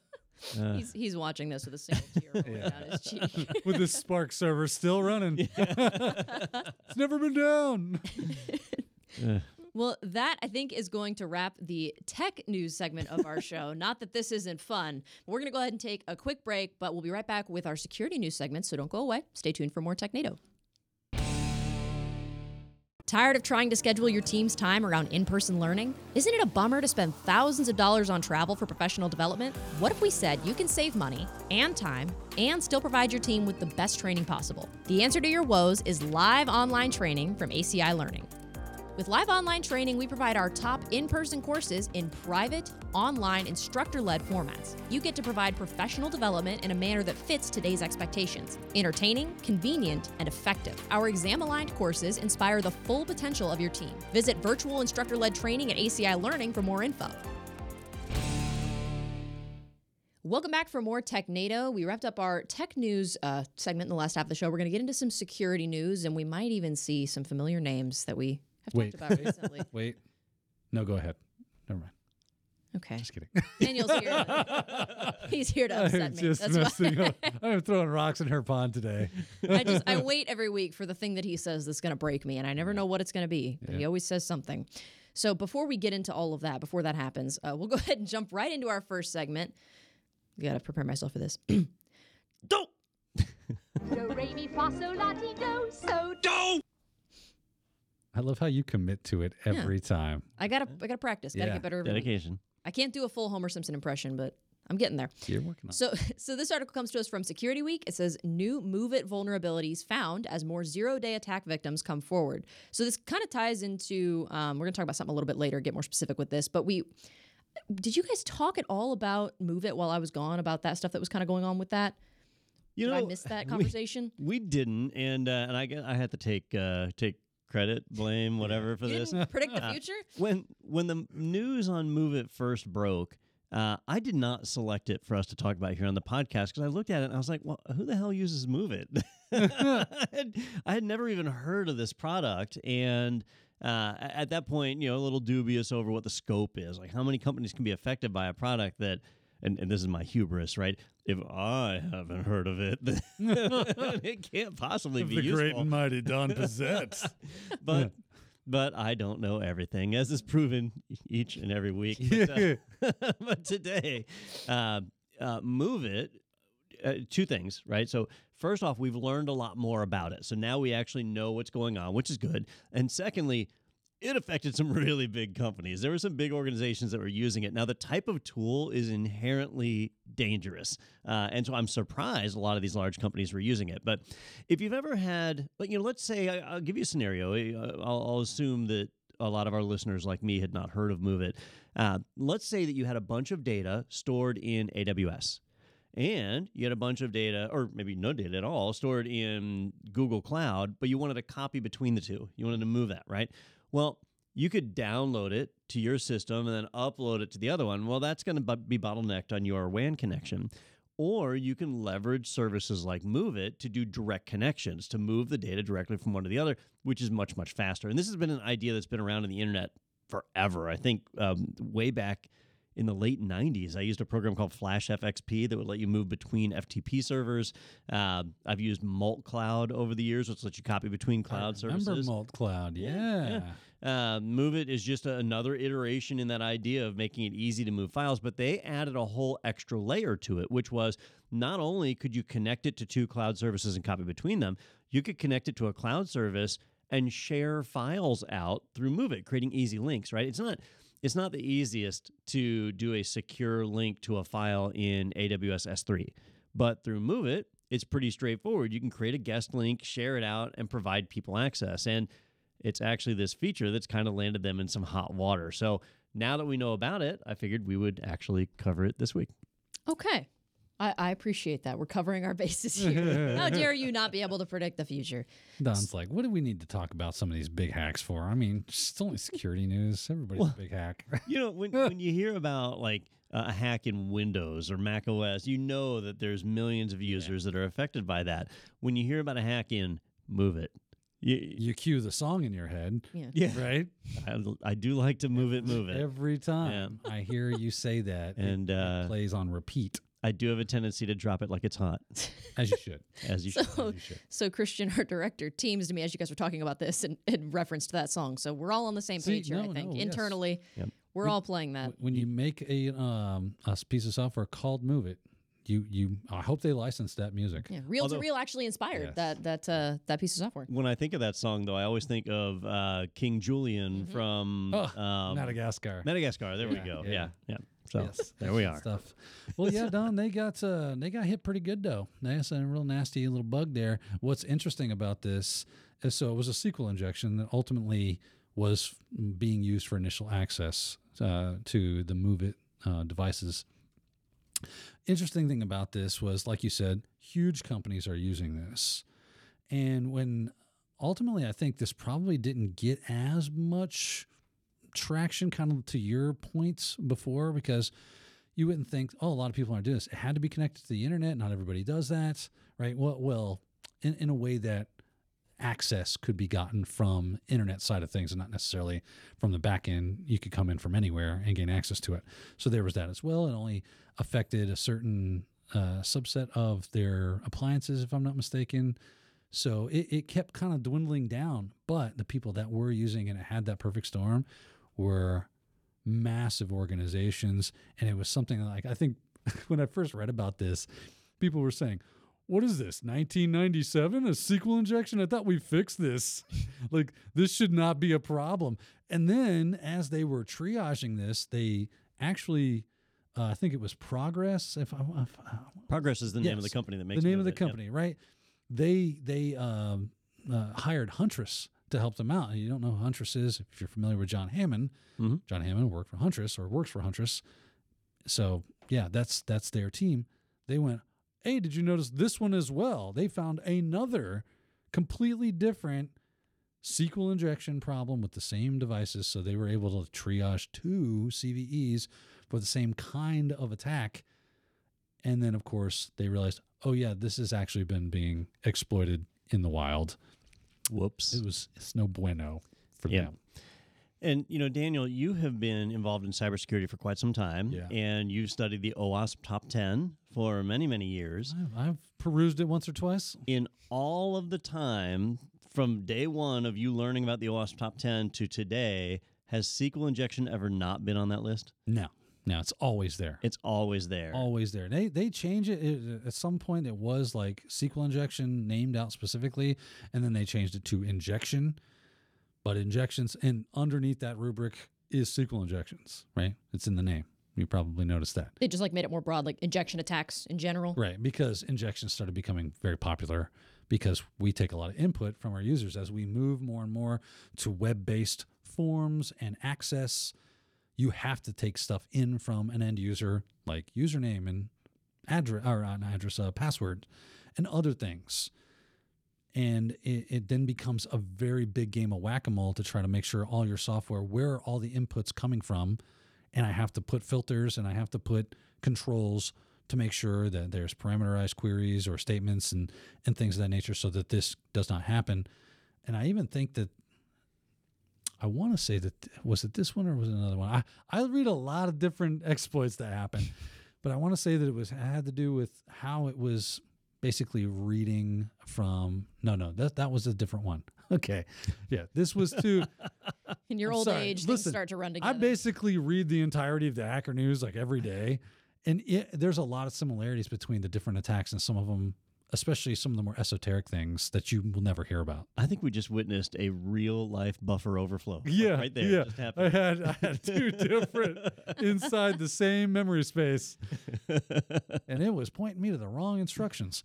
Uh, He's he's watching this with a single tear rolling Yeah. down his cheek. With the SPARC server still running. it's never been down. uh, Well, that I think is going to wrap the tech news segment of our show. Not that this isn't fun. We're going to go ahead and take a quick break, but we'll be right back with our security news segment. So don't go away. Stay tuned for more Technado. Tired of trying to schedule your team's time around in person learning? Isn't it a bummer to spend thousands of dollars on travel for professional development? What if we said you can save money and time and still provide your team with the best training possible? The answer to your woes is live online training from ACI Learning. With live online training, we provide our top in person courses in private, online, instructor led formats. You get to provide professional development in a manner that fits today's expectations entertaining, convenient, and effective. Our exam aligned courses inspire the full potential of your team. Visit virtual instructor led training at ACI Learning for more info. Welcome back for more Technado. We wrapped up our tech news uh, segment in the last half of the show. We're going to get into some security news, and we might even see some familiar names that we have Wait. talked about recently. Wait. No, go ahead. Never mind. Okay. Just kidding. Daniel's here. He's here to upset I'm me. just That's messing why up. I'm throwing rocks in her pond today. I just I wait every week for the thing that he says that's going to break me, and I never know what it's going to be. But he always says something. So before we get into all of that, before that happens, uh, we'll go ahead and jump right into our first segment. Got to prepare myself for this. don't. Do, re, mi, fa, sol, la, ti, do, so, I love how you commit to it every time. I gotta I gotta practice. Gotta Yeah. get better. Every week. Dedication. I can't do a full Homer Simpson impression, but I'm getting there. You're working on it. So, so this article comes to us from Security Week. It says new Move It vulnerabilities found as more zero-day attack victims come forward. So this kind of ties into. Um, we're going to talk about something a little bit later, get more specific with this. But we did you guys talk at all about Move It while I was gone about that stuff that was kind of going on with that? You Did know, I miss that we- conversation? We didn't, and uh, and I get I had to take uh, take credit, blame, whatever for You this. didn't predict the Uh, future. when when the news on Move It first broke, uh, I did not select it for us to talk about here on the podcast because I looked at it and I was like, "Well, who the hell uses Move It?" I, had, I had never even heard of this product, and uh, at that point, you know, a little dubious over what the scope is. Like, how many companies can be affected by a product that? And, and this is my hubris, right? If I haven't heard of it, then it can't possibly be the useful great and mighty Don Pezet. but but I don't know everything, as is proven each and every week. But, uh, but today, uh, uh, move it. Uh, two things, right? So first off, we've learned a lot more about it. So now we actually know what's going on, which is good. And secondly, it affected some really big companies. There were some big organizations that were using it. Now, the type of tool is inherently dangerous. Uh, and so I'm surprised a lot of these large companies were using it. But if you've ever had, like, you know, let's say I, I'll give you a scenario. I'll, I'll assume that a lot of our listeners, like me, had not heard of MoveIt. Uh, let's say that you had a bunch of data stored in AWS and you had a bunch of data, or maybe no data at all, stored in Google Cloud, but you wanted a copy between the two. You wanted to move that, right? Well, you could download it to your system and then upload it to the other one. Well, that's going to be bottlenecked on your WAN connection. Or you can leverage services like MoveIt to do direct connections, to move the data directly from one to the other, which is much, much faster. And this has been an idea that's been around in the internet forever. I think um, way back in the late 90s, I used a program called Flash FXP that would let you move between FTP servers. Uh, I've used Mult Cloud over the years, which lets you copy between cloud I remember services. Malt Cloud. Yeah, Yeah. Uh, move it is just a- another iteration in that idea of making it easy to move files, but they added a whole extra layer to it, which was not only could you connect it to two cloud services and copy between them, you could connect it to a cloud service and share files out through Move It, creating easy links. Right? It's not. It's not the easiest to do a secure link to a file in AWS S3, but through Move It, it's pretty straightforward. You can create a guest link, share it out, and provide people access. And it's actually this feature that's kind of landed them in some hot water. So now that we know about it, I figured we would actually cover it this week. Okay. I, I appreciate that. We're covering our bases here. How dare you not be able to predict the future? Don's like, what do we need to talk about some of these big hacks for? I mean, it's only security news. Everybody's a big hack. You know, when when you hear about like a hack in Windows or Mac OS, you know that there's millions of users that are affected by that. When you hear about a hack in Move It, you, You cue the song in your head, Yeah. yeah, right? I, I do like to move it, move it. Every time I hear you say that, And, it, uh, plays on repeat, I do have a tendency to drop it like it's hot, as you should. as you should. So, As you should. so Christian, our director, teams to me as you guys were talking about this and, and referenced that song. So we're all on the same See, page here, I think. no, yes. Internally, Yep. we're all playing that. When you make a um a s- piece of software called Move It, you you I hope they license that music. Yeah, Real Although- to Real actually inspired Yes. that that uh, that piece of software. When I think of that song, though, I always think of uh, King Julien from Oh, um, Madagascar. Madagascar. There we go. yeah. Yeah, yeah. So Yes, there we are. Stuff. Well, yeah, Don, they got uh, they got hit pretty good though. That's a real nasty little bug there. What's interesting about this is so it was a SQL injection that ultimately was being used for initial access uh, to the Move It uh, devices. Interesting thing about this was, like you said, huge companies are using this, and when ultimately I think this probably didn't get as much traction kind of to your points before because you wouldn't think oh a lot of people aren't doing this. It had to be connected to the internet. Not everybody does that right? Well well in, in a way that access could be gotten from internet side of things and not necessarily from the back end. You could come in from anywhere and gain access to it. So there was that as well. It only affected a certain uh, subset of their appliances if i'm not mistaken. So it, it kept kind of dwindling down but the people that were using it had that perfect storm were massive organizations and it was something like i think when i first read about this people were saying what is this 1997 a sql injection? I thought we fixed this. Like this should not be a problem. And then as they were triaging this they actually uh, i think it was progress if i if, Progress is the name of the company that makes the name of the It, yeah. company, right? They they um, uh, hired Huntress to help them out. And you don't know who Huntress is if you're familiar with John Hammond. Mhm. John Hammond worked for Huntress or works for Huntress. So yeah, that's that's their team. They went, hey, did you notice this one as well? They found another completely different SQL injection problem with the same devices. So they were able to triage two CVEs for the same kind of attack. And then, of course, they realized, oh, yeah, this has actually been being exploited in the wild. Whoops. It was, it's no bueno for Yeah. them. And you know, Daniel, you have been involved in cybersecurity for quite some time, Yeah. and you've studied the OWASP Top 10 for many, many years. I've, I've perused it once or twice. In all of the time from day one of you learning about the OWASP Top 10 to today, has SQL injection ever not been on that list? No, no, it's always there. It's always there. always there. They they change it. it at some point. It was like SQL injection named out specifically, and then they changed it to injection. But injections and underneath that rubric is SQL injections, right? It's in the name. You probably noticed that, They just like made it more broad, like injection attacks in general. right? Because injections started becoming very popular because we take a lot of input from our users as we move more and more to web-based forms and access. You have to take stuff in from an end user, like username and address, or not address, uh, password, and other things. And it, it then becomes a very big game of whack a mole to try to make sure all your software, where are all the inputs coming from? And I have to put filters and I have to put controls to make sure that there's parameterized queries or statements and, and things of that nature so that this does not happen. And I even think that I want to say that was it this one or was it another one? I, I read a lot of different exploits that happen, but I want to say that it was it had to do with how it was basically reading from no no that that was a different one. Okay, yeah, this was to In your I'm old sorry. age, things Listen, start to run together. I basically read the entirety of the Hacker News like every day, and it, there's a lot of similarities between the different attacks and some of them, especially some of the more esoteric things that you will never hear about. I think we just witnessed a real life buffer overflow. Like, Yeah, right there. yeah. Just I happened. had I had two different inside the same memory space, and it was pointing me to the wrong instructions.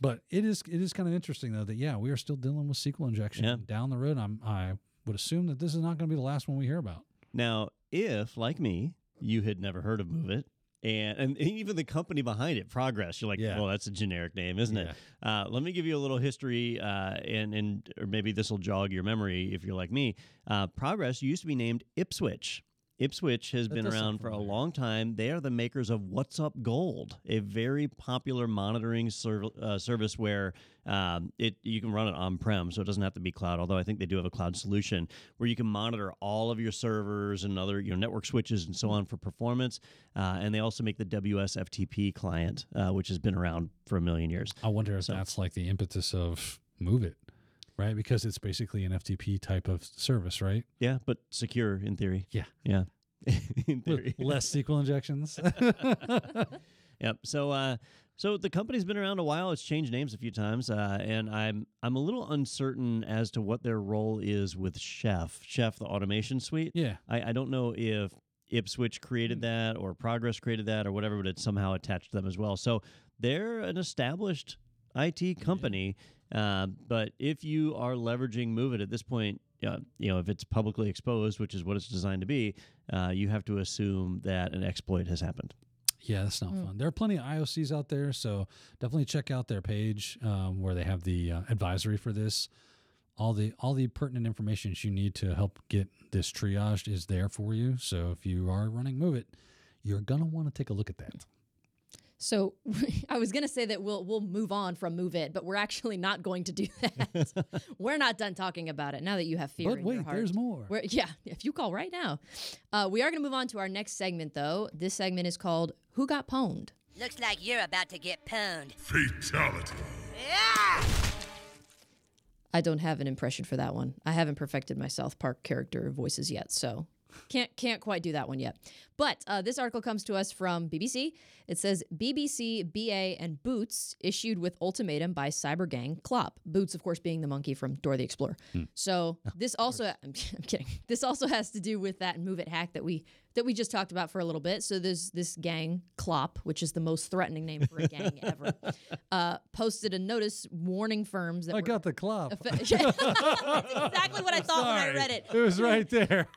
But it is it is kind of interesting though that yeah we are still dealing with SQL injection Yeah. down the road. I'm I would assume that this is not going to be the last one we hear about. Now, if, like me, you had never heard of Move It and and even the company behind it, Progress. You're like, Yeah. well, that's a generic name, isn't it? Uh, let me give you a little history, uh, and and or maybe this will jog your memory if you're like me. Uh, Progress used to be named Ipswitch. Ipswitch has That been around for a long time. They are the makers of WhatsUp Gold, a very popular monitoring serv- uh, service where um, it you can run it on prem, so it doesn't have to be cloud. Although I think they do have a cloud solution where you can monitor all of your servers and other you know network switches and so on for performance. Uh, and they also make the WSFTP client, uh, which has been around for a million years. I wonder if So- that's like the impetus of Move It, right? Because it's basically an FTP type of service, right? Yeah, but secure in theory. Yeah. yeah. in With theory. less SQL injections. Yep. So, uh, so the company's been around a while. It's changed names a few times, uh, and I'm I'm a little uncertain as to what their role is with Chef. Chef, the automation suite. yeah. I, I don't know if Ipswitch created that or Progress created that or whatever, but it's somehow attached to them as well. So they're an established IT company. Uh, but if you are leveraging Move It at this point, uh, you know if it's publicly exposed, which is what it's designed to be, uh, you have to assume that an exploit has happened. Yeah, that's not Mm. fun. There are plenty of IOCs out there, so definitely check out their page um, where they have the uh, advisory for this. All the all the pertinent information you need to help get this triaged is there for you. So if you are running Move It, you're gonna want to take a look at that. So I was gonna say that we'll we'll move on from Move It, but we're actually not going to do that. we're not done talking about it now that you have fear but in wait, your heart. there's more. We're, yeah, if you call right now. Uh, we are going to move on to our next segment, though. This segment is called Who Got Pwned? Looks like you're about to get pwned. Fatality. Yeah! I don't have an impression for that one. I haven't perfected my South Park character voices yet, so can't can't quite do that one yet. But uh, this article comes to us from BBC. It says BBC, BA, and Boots issued with ultimatum by cyber gang Clop. Boots, of course, being the monkey from Dora the Explorer. So this also, I'm, I'm kidding. This also has to do with that move it hack that we that we just talked about for a little bit. So there's this gang Clop, which is the most threatening name for a gang ever, uh, posted a notice warning firms that I got the clop. That's exactly what I thought when I read it. It was right there.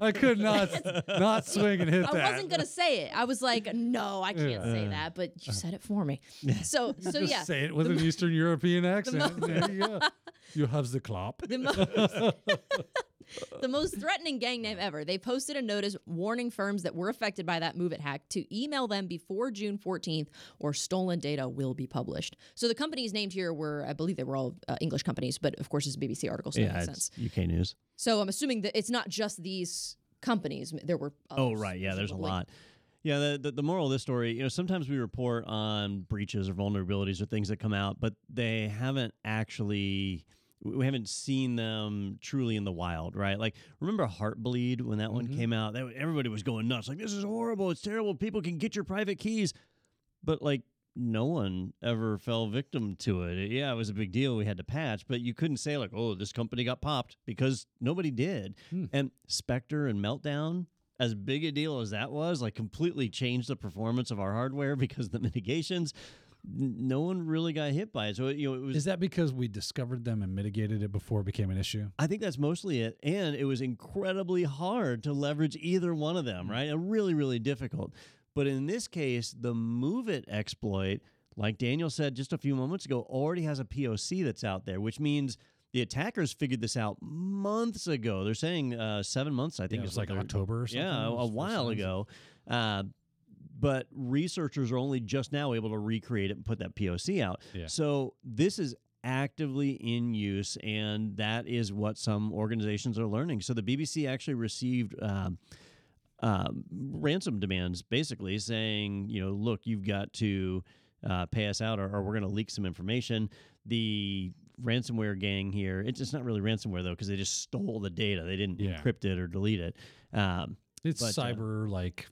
I could not not swing and hit that. I that. wasn't gonna say it. I was like, no, I can't say that. But you uh. said it for me. So, so Just yeah, say it with an Eastern European accent. there you go. You have the clop. the most, the most threatening gang name ever. They posted a notice warning firms that were affected by that Move It hack to email them before June 14th, or stolen data will be published. So the companies named here were, I believe, they were all uh, English companies, but of course, it's a BBC article, so that yeah, makes it's sense. UK news. So I'm assuming that it's not just these companies. There were. Oh, right. Yeah, there's a lot. Yeah, the, the the moral of this story, you know, sometimes we report on breaches or vulnerabilities or things that come out, but they haven't actually we haven't seen them truly in the wild, right? Like remember Heartbleed when that one Mhm. came out? That, everybody was going nuts. Like this is horrible. It's terrible. People can get your private keys. But like no one ever fell victim to it. Yeah, it was a big deal. We had to patch, but you couldn't say like, "Oh, this company got popped," because nobody did. Hmm. And Spectre and Meltdown, as big a deal as that was, like completely changed the performance of our hardware because of the mitigations. No one really got hit by it. So you know, it was. Is that because we discovered them and mitigated it before it became an issue? I think that's mostly it. And it was incredibly hard to leverage either one of them, right? Uh, Really, really difficult. But in this case, the Move It exploit, like Daniel said just a few moments ago, already has a POC that's out there, which means the attackers figured this out months ago. They're saying uh, seven months, I think. it is was like October or something. yeah, a, a while ago. Uh, but researchers are only just now able to recreate it and put that POC out. Yeah. So this is actively in use, and that is what some organizations are learning. So the BBC actually received. Um, um, ransom demands basically saying, you know, look, you've got to uh, pay us out or, or we're going to leak some information. The ransomware gang here, it's, it's not really ransomware though, because they just stole the data. They didn't Yeah. encrypt it or delete it. Um, It's But, uh, cyber like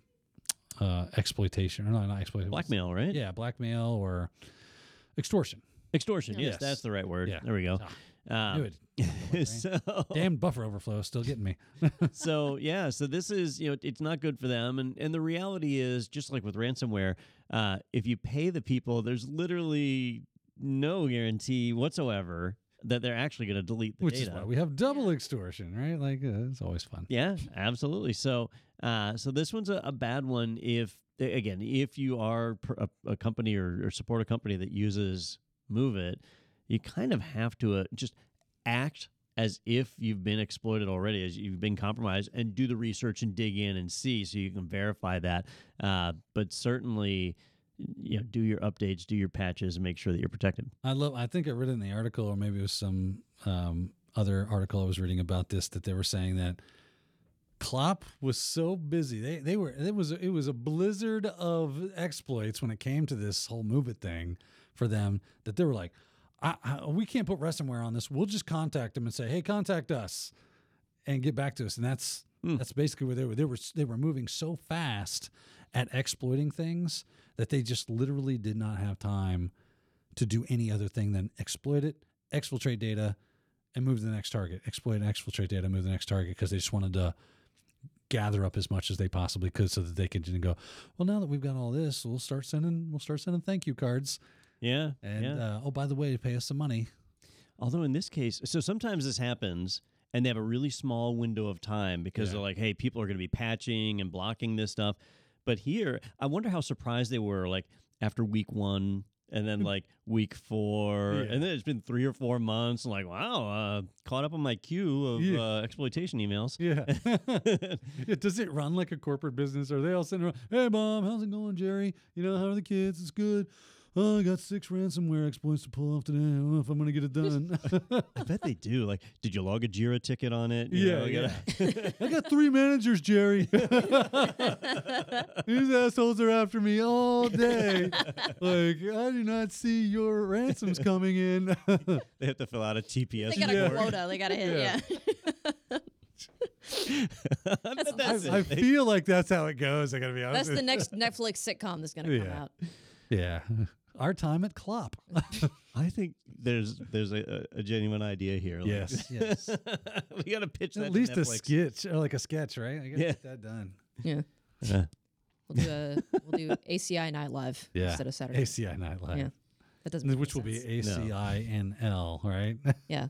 uh, exploitation or not, not exploitation. blackmail, right? Yeah, blackmail or extortion. Extortion. Yes, Yes. that's the right word. Yeah. There we go. Um, knew it. so, Damn buffer overflow is still getting me. so yeah, so this is you know it's not good for them, and and the reality is just like with ransomware, uh, if you pay the people, there's literally no guarantee whatsoever that they're actually going to delete the Which data. is why we have double extortion, right? Like uh, it's always fun. Yeah, absolutely. So, uh, so this one's a, a bad one if again, if you are a, a company or, or support a company that uses Move It, you kind of have to uh, just act as if you've been exploited already, as you've been compromised, and do the research and dig in and see so you can verify that. Uh, but certainly, you know, do your updates, do your patches, and make sure that you're protected. I love. I think I read in the article, or maybe it was some um, other article I was reading about this that they were saying that Clop was so busy. They they were it was it was a blizzard of exploits when it came to this whole move it thing for them that they were like, I, I, we can't put ransomware on this. We'll just contact them and say, hey, contact us and get back to us. And that's Hmm. that's basically where they were. They were they were moving so fast at exploiting things that they just literally did not have time to do any other thing than exploit it, exfiltrate data, and move to the next target. Exploit and exfiltrate data, move to the next target because they just wanted to gather up as much as they possibly could so that they could go, well, now that we've got all this, we'll start sending we'll start sending thank you cards. Yeah. And yeah. uh, oh, by the way, pay us some money. Although in this case, so sometimes this happens and they have a really small window of time because Yeah. they're like, hey, people are going to be patching and blocking this stuff. But here, I wonder how surprised they were like after week one and then like week four. Yeah. And then it's been three or four months. And like, wow, uh, caught up on my queue of Yeah. uh, exploitation emails. Yeah. yeah. Does it run like a corporate business? Are they all sitting around, hey, mom, how's it going, Jerry? You know, how are the kids? It's good. Oh, I got six ransomware exploits to pull off today. I don't know if I'm going to get it done. I bet they do. Like, did you log a Jira ticket on it? Yeah, you gotta- I got three managers, Jerry. These assholes are after me all day. Like, I do not see your ransoms coming in. they have to fill out a TPS. They got a quota. They got to hit. Yeah. Yeah. I That's that's I, I feel like that's how it goes. I got to be honest. That's the next Netflix sitcom that's going to come Yeah. out. Yeah. Our time at Clop. I think there's there's a, a genuine idea here. like- Yes, yes. we got to pitch that. At to least a sketch or like a sketch, right? I got to Yeah. get that done. Yeah. Yeah. We'll do a we'll do ACI Night Live Yeah. instead of Saturday. ACI Night Live. Yeah. That doesn't make Which any will be sense. A C I N L, right? Yeah.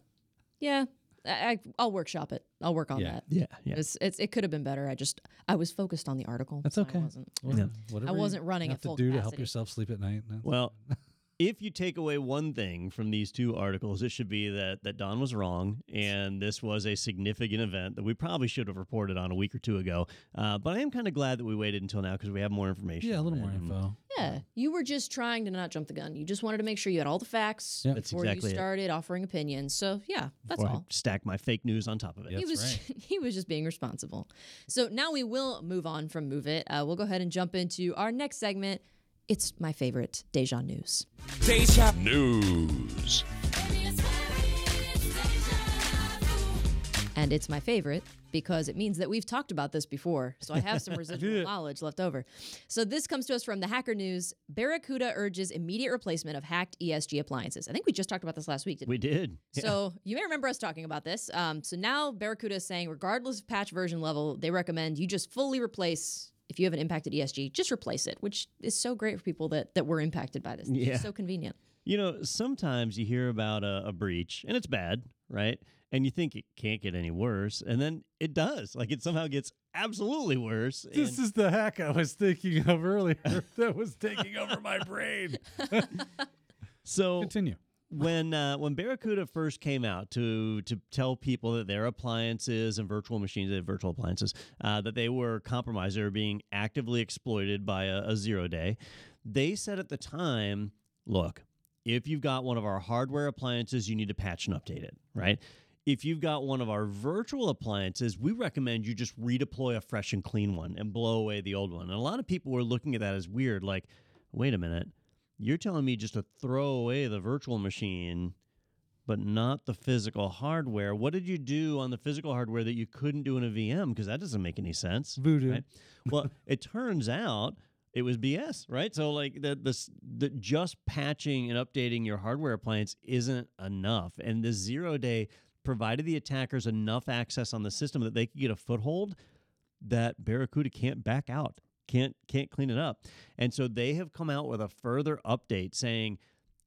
Yeah. I, I, I'll workshop it. I'll work on Yeah. that. Yeah, yeah. It's, it's it could have been better. I just I was focused on the article. That's okay. I wasn't. Well, Whatever you wasn't running have at full to do to help yourself sleep at night. that's- Well, if you take away one thing from these two articles, it should be that that Don was wrong, and this was a significant event that we probably should have reported on a week or two ago. Uh, but I am kind of glad that we waited until now because we have more information. yeah, a little more and info. Yeah, you were just trying to not jump the gun. You just wanted to make sure you had all the facts Yeah. That's before exactly you started offering opinions. So yeah, that's before I all. stack my fake news on top of it. Yeah. he That's was he was just being responsible. So now we will move on from Move It. Uh, we'll go ahead and jump into our next segment. It's my favorite Deja News. Deja News. And it's my favorite because it means that we've talked about this before. So I have some residual knowledge left over. So this comes to us from the Hacker News. Barracuda urges immediate replacement of hacked ESG appliances. I think we just talked about this last week. Didn't We did. Yeah. So you may remember us talking about this. Um, so now Barracuda is saying, regardless of patch version level, they recommend you just fully replace. If you have an impacted ESG, just replace it, which is so great for people that that were impacted by this. Yeah. It's so convenient. You know, sometimes you hear about a, a breach and it's bad, right? And you think it can't get any worse, and then it does. Like it somehow gets absolutely worse. This and- is the hack I was thinking of earlier that was taking over my brain. so Continue. When uh, when Barracuda first came out to to tell people that their appliances and virtual machines, they virtual appliances, uh, that they were compromised, they were being actively exploited by a, a zero day. They said at the time, look, if you've got one of our hardware appliances, you need to patch and update it, right? If you've got one of our virtual appliances, we recommend you just redeploy a fresh and clean one and blow away the old one. And a lot of people were looking at that as weird, like, wait a minute, you're telling me just to throw away the virtual machine, but not the physical hardware. What did you do on the physical hardware that you couldn't do in a VM? Because that doesn't make any sense. Voodoo. Right? Well, it turns out it was BS, right? So like the the the just patching and updating your hardware appliance isn't enough, and the zero day provided the attackers enough access on the system that they could get a foothold that Barracuda can't back out, can't can't clean it up, and so they have come out with a further update saying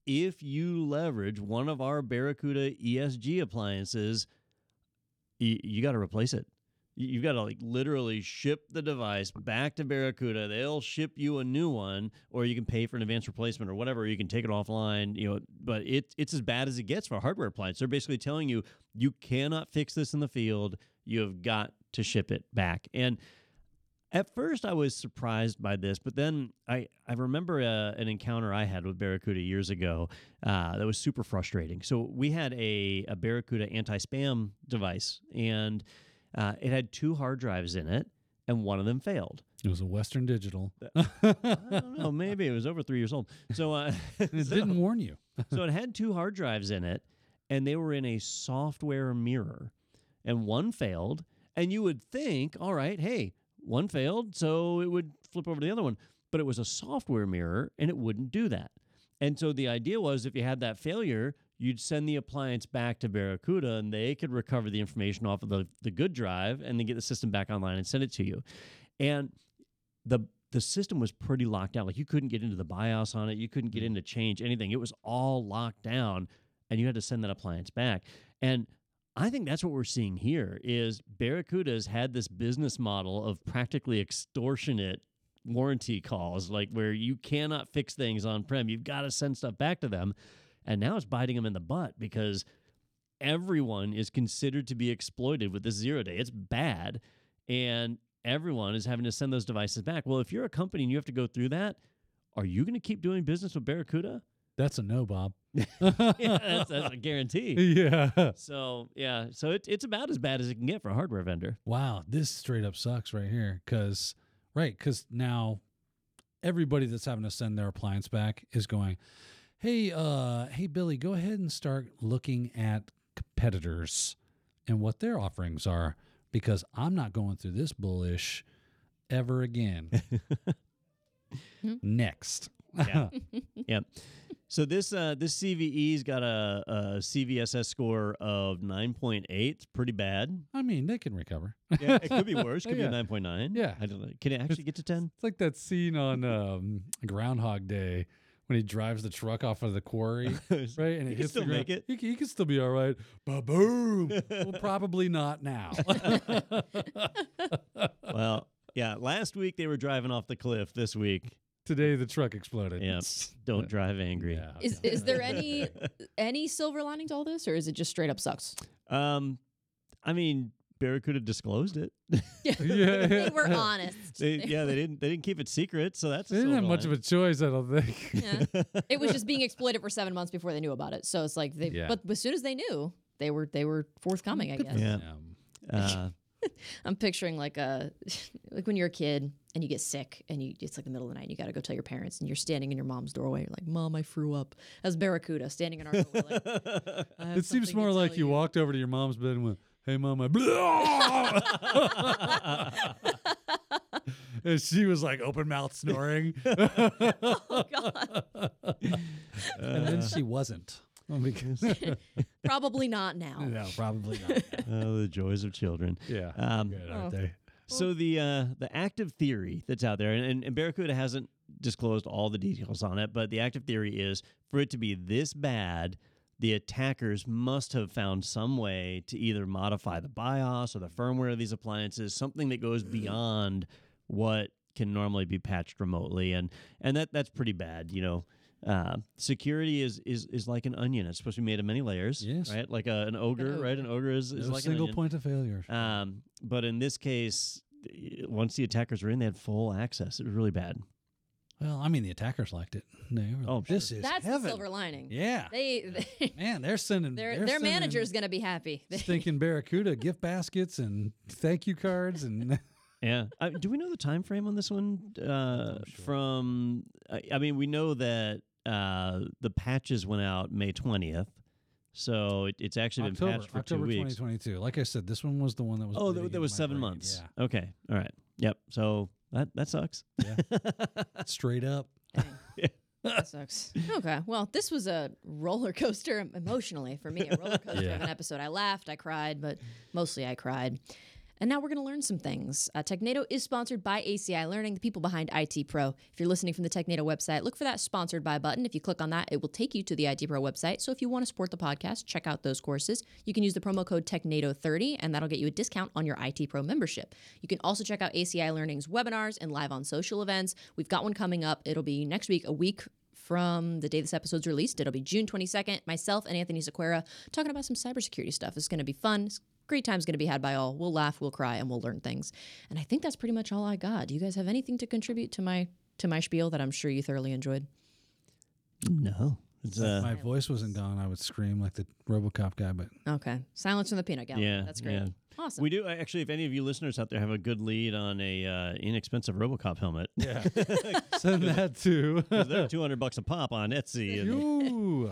if you leverage one of our Barracuda ESG appliances, y- you got to replace it You- You've got to like literally ship the device back to Barracuda. They'll ship you a new one, or you can pay for an advanced replacement or whatever. You can take it offline. You know, but it it's as bad as it gets for a hardware appliance. They're basically telling you you cannot fix this in the field. You have got to ship it back. And at first, I was surprised by this, but then I, I remember uh an encounter I had with Barracuda years ago uh, that was super frustrating. So we had a, a Barracuda anti spam device, and uh, it had two hard drives in it, and one of them failed. It was a Western Digital. I don't know, maybe it was over three years old. So, uh, it so- didn't warn you. so it had two hard drives in it, and they were in a software mirror, and one failed. And you would think, all right, hey, one failed, so it would flip over to the other one. But it was a software mirror, and it wouldn't do that. And so the idea was, if you had that failure, you'd send the appliance back to Barracuda, and they could recover the information off of the the good drive, and then get the system back online and send it to you. And the the system was pretty locked down. Like you couldn't get into the BIOS on it, you couldn't get mm. in to change anything. It was all locked down, and you had to send that appliance back. And I think that's what we're seeing here is Barracuda's had this business model of practically extortionate warranty calls, like where you cannot fix things on prem. You've got to send stuff back to them. And now it's biting them in the butt because everyone is considered to be exploited with this zero day. It's bad. And everyone is having to send those devices back. Well, if you're a company and you have to go through that, are you going to keep doing business with Barracuda? That's a no, Bob. yeah, that's, that's a guarantee. yeah. So yeah, so it, it's about as bad as it can get for a hardware vendor. Wow, this straight up sucks right here. Cause right, cause now everybody that's having to send their appliance back is going, Hey, uh, hey Billy, go ahead and start looking at competitors and what their offerings are because I'm not going through this bullish ever again. Next. Yeah. yeah. So this uh, this CVE's got a, a CVSS score of nine point eight. It's pretty bad. I mean, they can recover. Yeah, it could be worse. Could be a nine point nine. Yeah. I don't know. Can it actually get to ten? It's like that scene on um, Groundhog Day when he drives the truck off of the quarry, right? And He it can hits still ground. make it. He, can- he can still be all right. Ba boom. well, probably not now. well, yeah. Last week they were driving off the cliff. This week, Today the truck exploded. yeah. Don't drive angry. Yeah. Is is there any any silver lining to all this, or is it just straight up sucks? Um, I mean, Barracuda disclosed it. Yeah. they were honest. They, yeah, they didn't. They didn't keep it secret, so that's. a They didn't have silver much of a choice, I don't think. Yeah. it was just being exploited for seven months before they knew about it. So it's like they, Yeah. but as soon as they knew, they were they were forthcoming. I guess. Yeah. Um, Uh, I'm picturing like a like when you're a kid and you get sick and you it's like the middle of the night and you got to go tell your parents and you're standing in your mom's doorway. You're like, "Mom, I threw up." As Barracuda standing in our doorway. Like, it seems more like tell you walked over to your mom's bed and went, "Hey, mom, I." and she was like open mouth snoring, Oh God. and then she wasn't. Well, because Probably not now. no, probably not. oh, the joys of children. Yeah, Um, good, aren't they? So the uh, the active theory that's out there, and, and Barracuda hasn't disclosed all the details on it, but the active theory is for it to be this bad, the attackers must have found some way to either modify the BIOS or the firmware of these appliances, something that goes beyond what can normally be patched remotely, and and that that's pretty bad, you know. Uh, security is, is is like an onion. It's supposed to be made of many layers, Yes. right? Like a, an ogre, ogre. right? An ogre is, is No like an single onion. point of failure. Um, but in this case, once the attackers were in, they had full access. It was really bad. well, I mean, the attackers liked it. They were Oh, like, this is That's heaven. the silver lining. Yeah, They, they man, they're sending their they're their sending manager's gonna be happy. stinking Barracuda gift baskets and thank you cards and Yeah. Uh, do we know the time frame on this one? Uh, From, I, I mean, we know that uh, the patches went out May twentieth, so it, it's actually October, been patched for October two weeks. 2022. Like I said, this one was the one that was. Oh, that, that was seven brain. months. Okay. All right. Yep. So that that sucks. Yeah, straight up. That sucks. Okay. Well, this was a roller coaster emotionally for me. A roller coaster Yeah. of an episode. I laughed, I cried, but mostly I cried. And now we're going to learn some things. Uh, Technado is sponsored by ACI Learning, the people behind IT Pro. If you're listening from the Technado website, look for that sponsored by button. If you click on that, it will take you to the IT Pro website. So if you want to support the podcast, check out those courses. You can use the promo code Technado30, and that'll get you a discount on your IT Pro membership. You can also check out ACI Learning's webinars and live on social events. We've got one coming up. It'll be next week, a week from the day this episode's released. It'll be June 22nd. Myself and Anthony Sequeira talking about some cybersecurity stuff. It's going to be fun. It's great time's going to be had by all. We'll laugh, we'll cry, and we'll learn things. And I think that's pretty much all I got. Do you guys have anything to contribute to my to my spiel that I'm sure you thoroughly enjoyed? No. It's, If uh, my voice wasn't gone, I would scream like the RoboCop guy. But Okay. Silence from the peanut gallery. yeah. That's great. yeah. Awesome. We do actually. If any of you listeners out there have a good lead on a uh, inexpensive RoboCop helmet, yeah, send that too. 'cause they're two hundred bucks a pop on Etsy. And,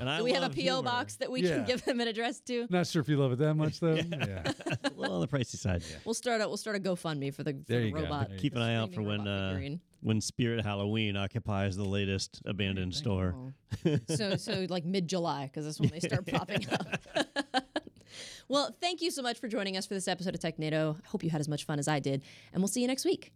and I do we have a PO humor. box that we Yeah. can give them an address to? Not sure if you love it that much though. yeah. a little on the pricey side. Yeah. We'll start a we'll start a GoFundMe for the, for There the you go. robot. There you Keep an eye out for when uh, when Spirit Halloween occupies the latest abandoned store. So so like mid July because that's when they start popping up. Well, thank you so much for joining us for this episode of Technado. I hope you had as much fun as I did, and we'll see you next week.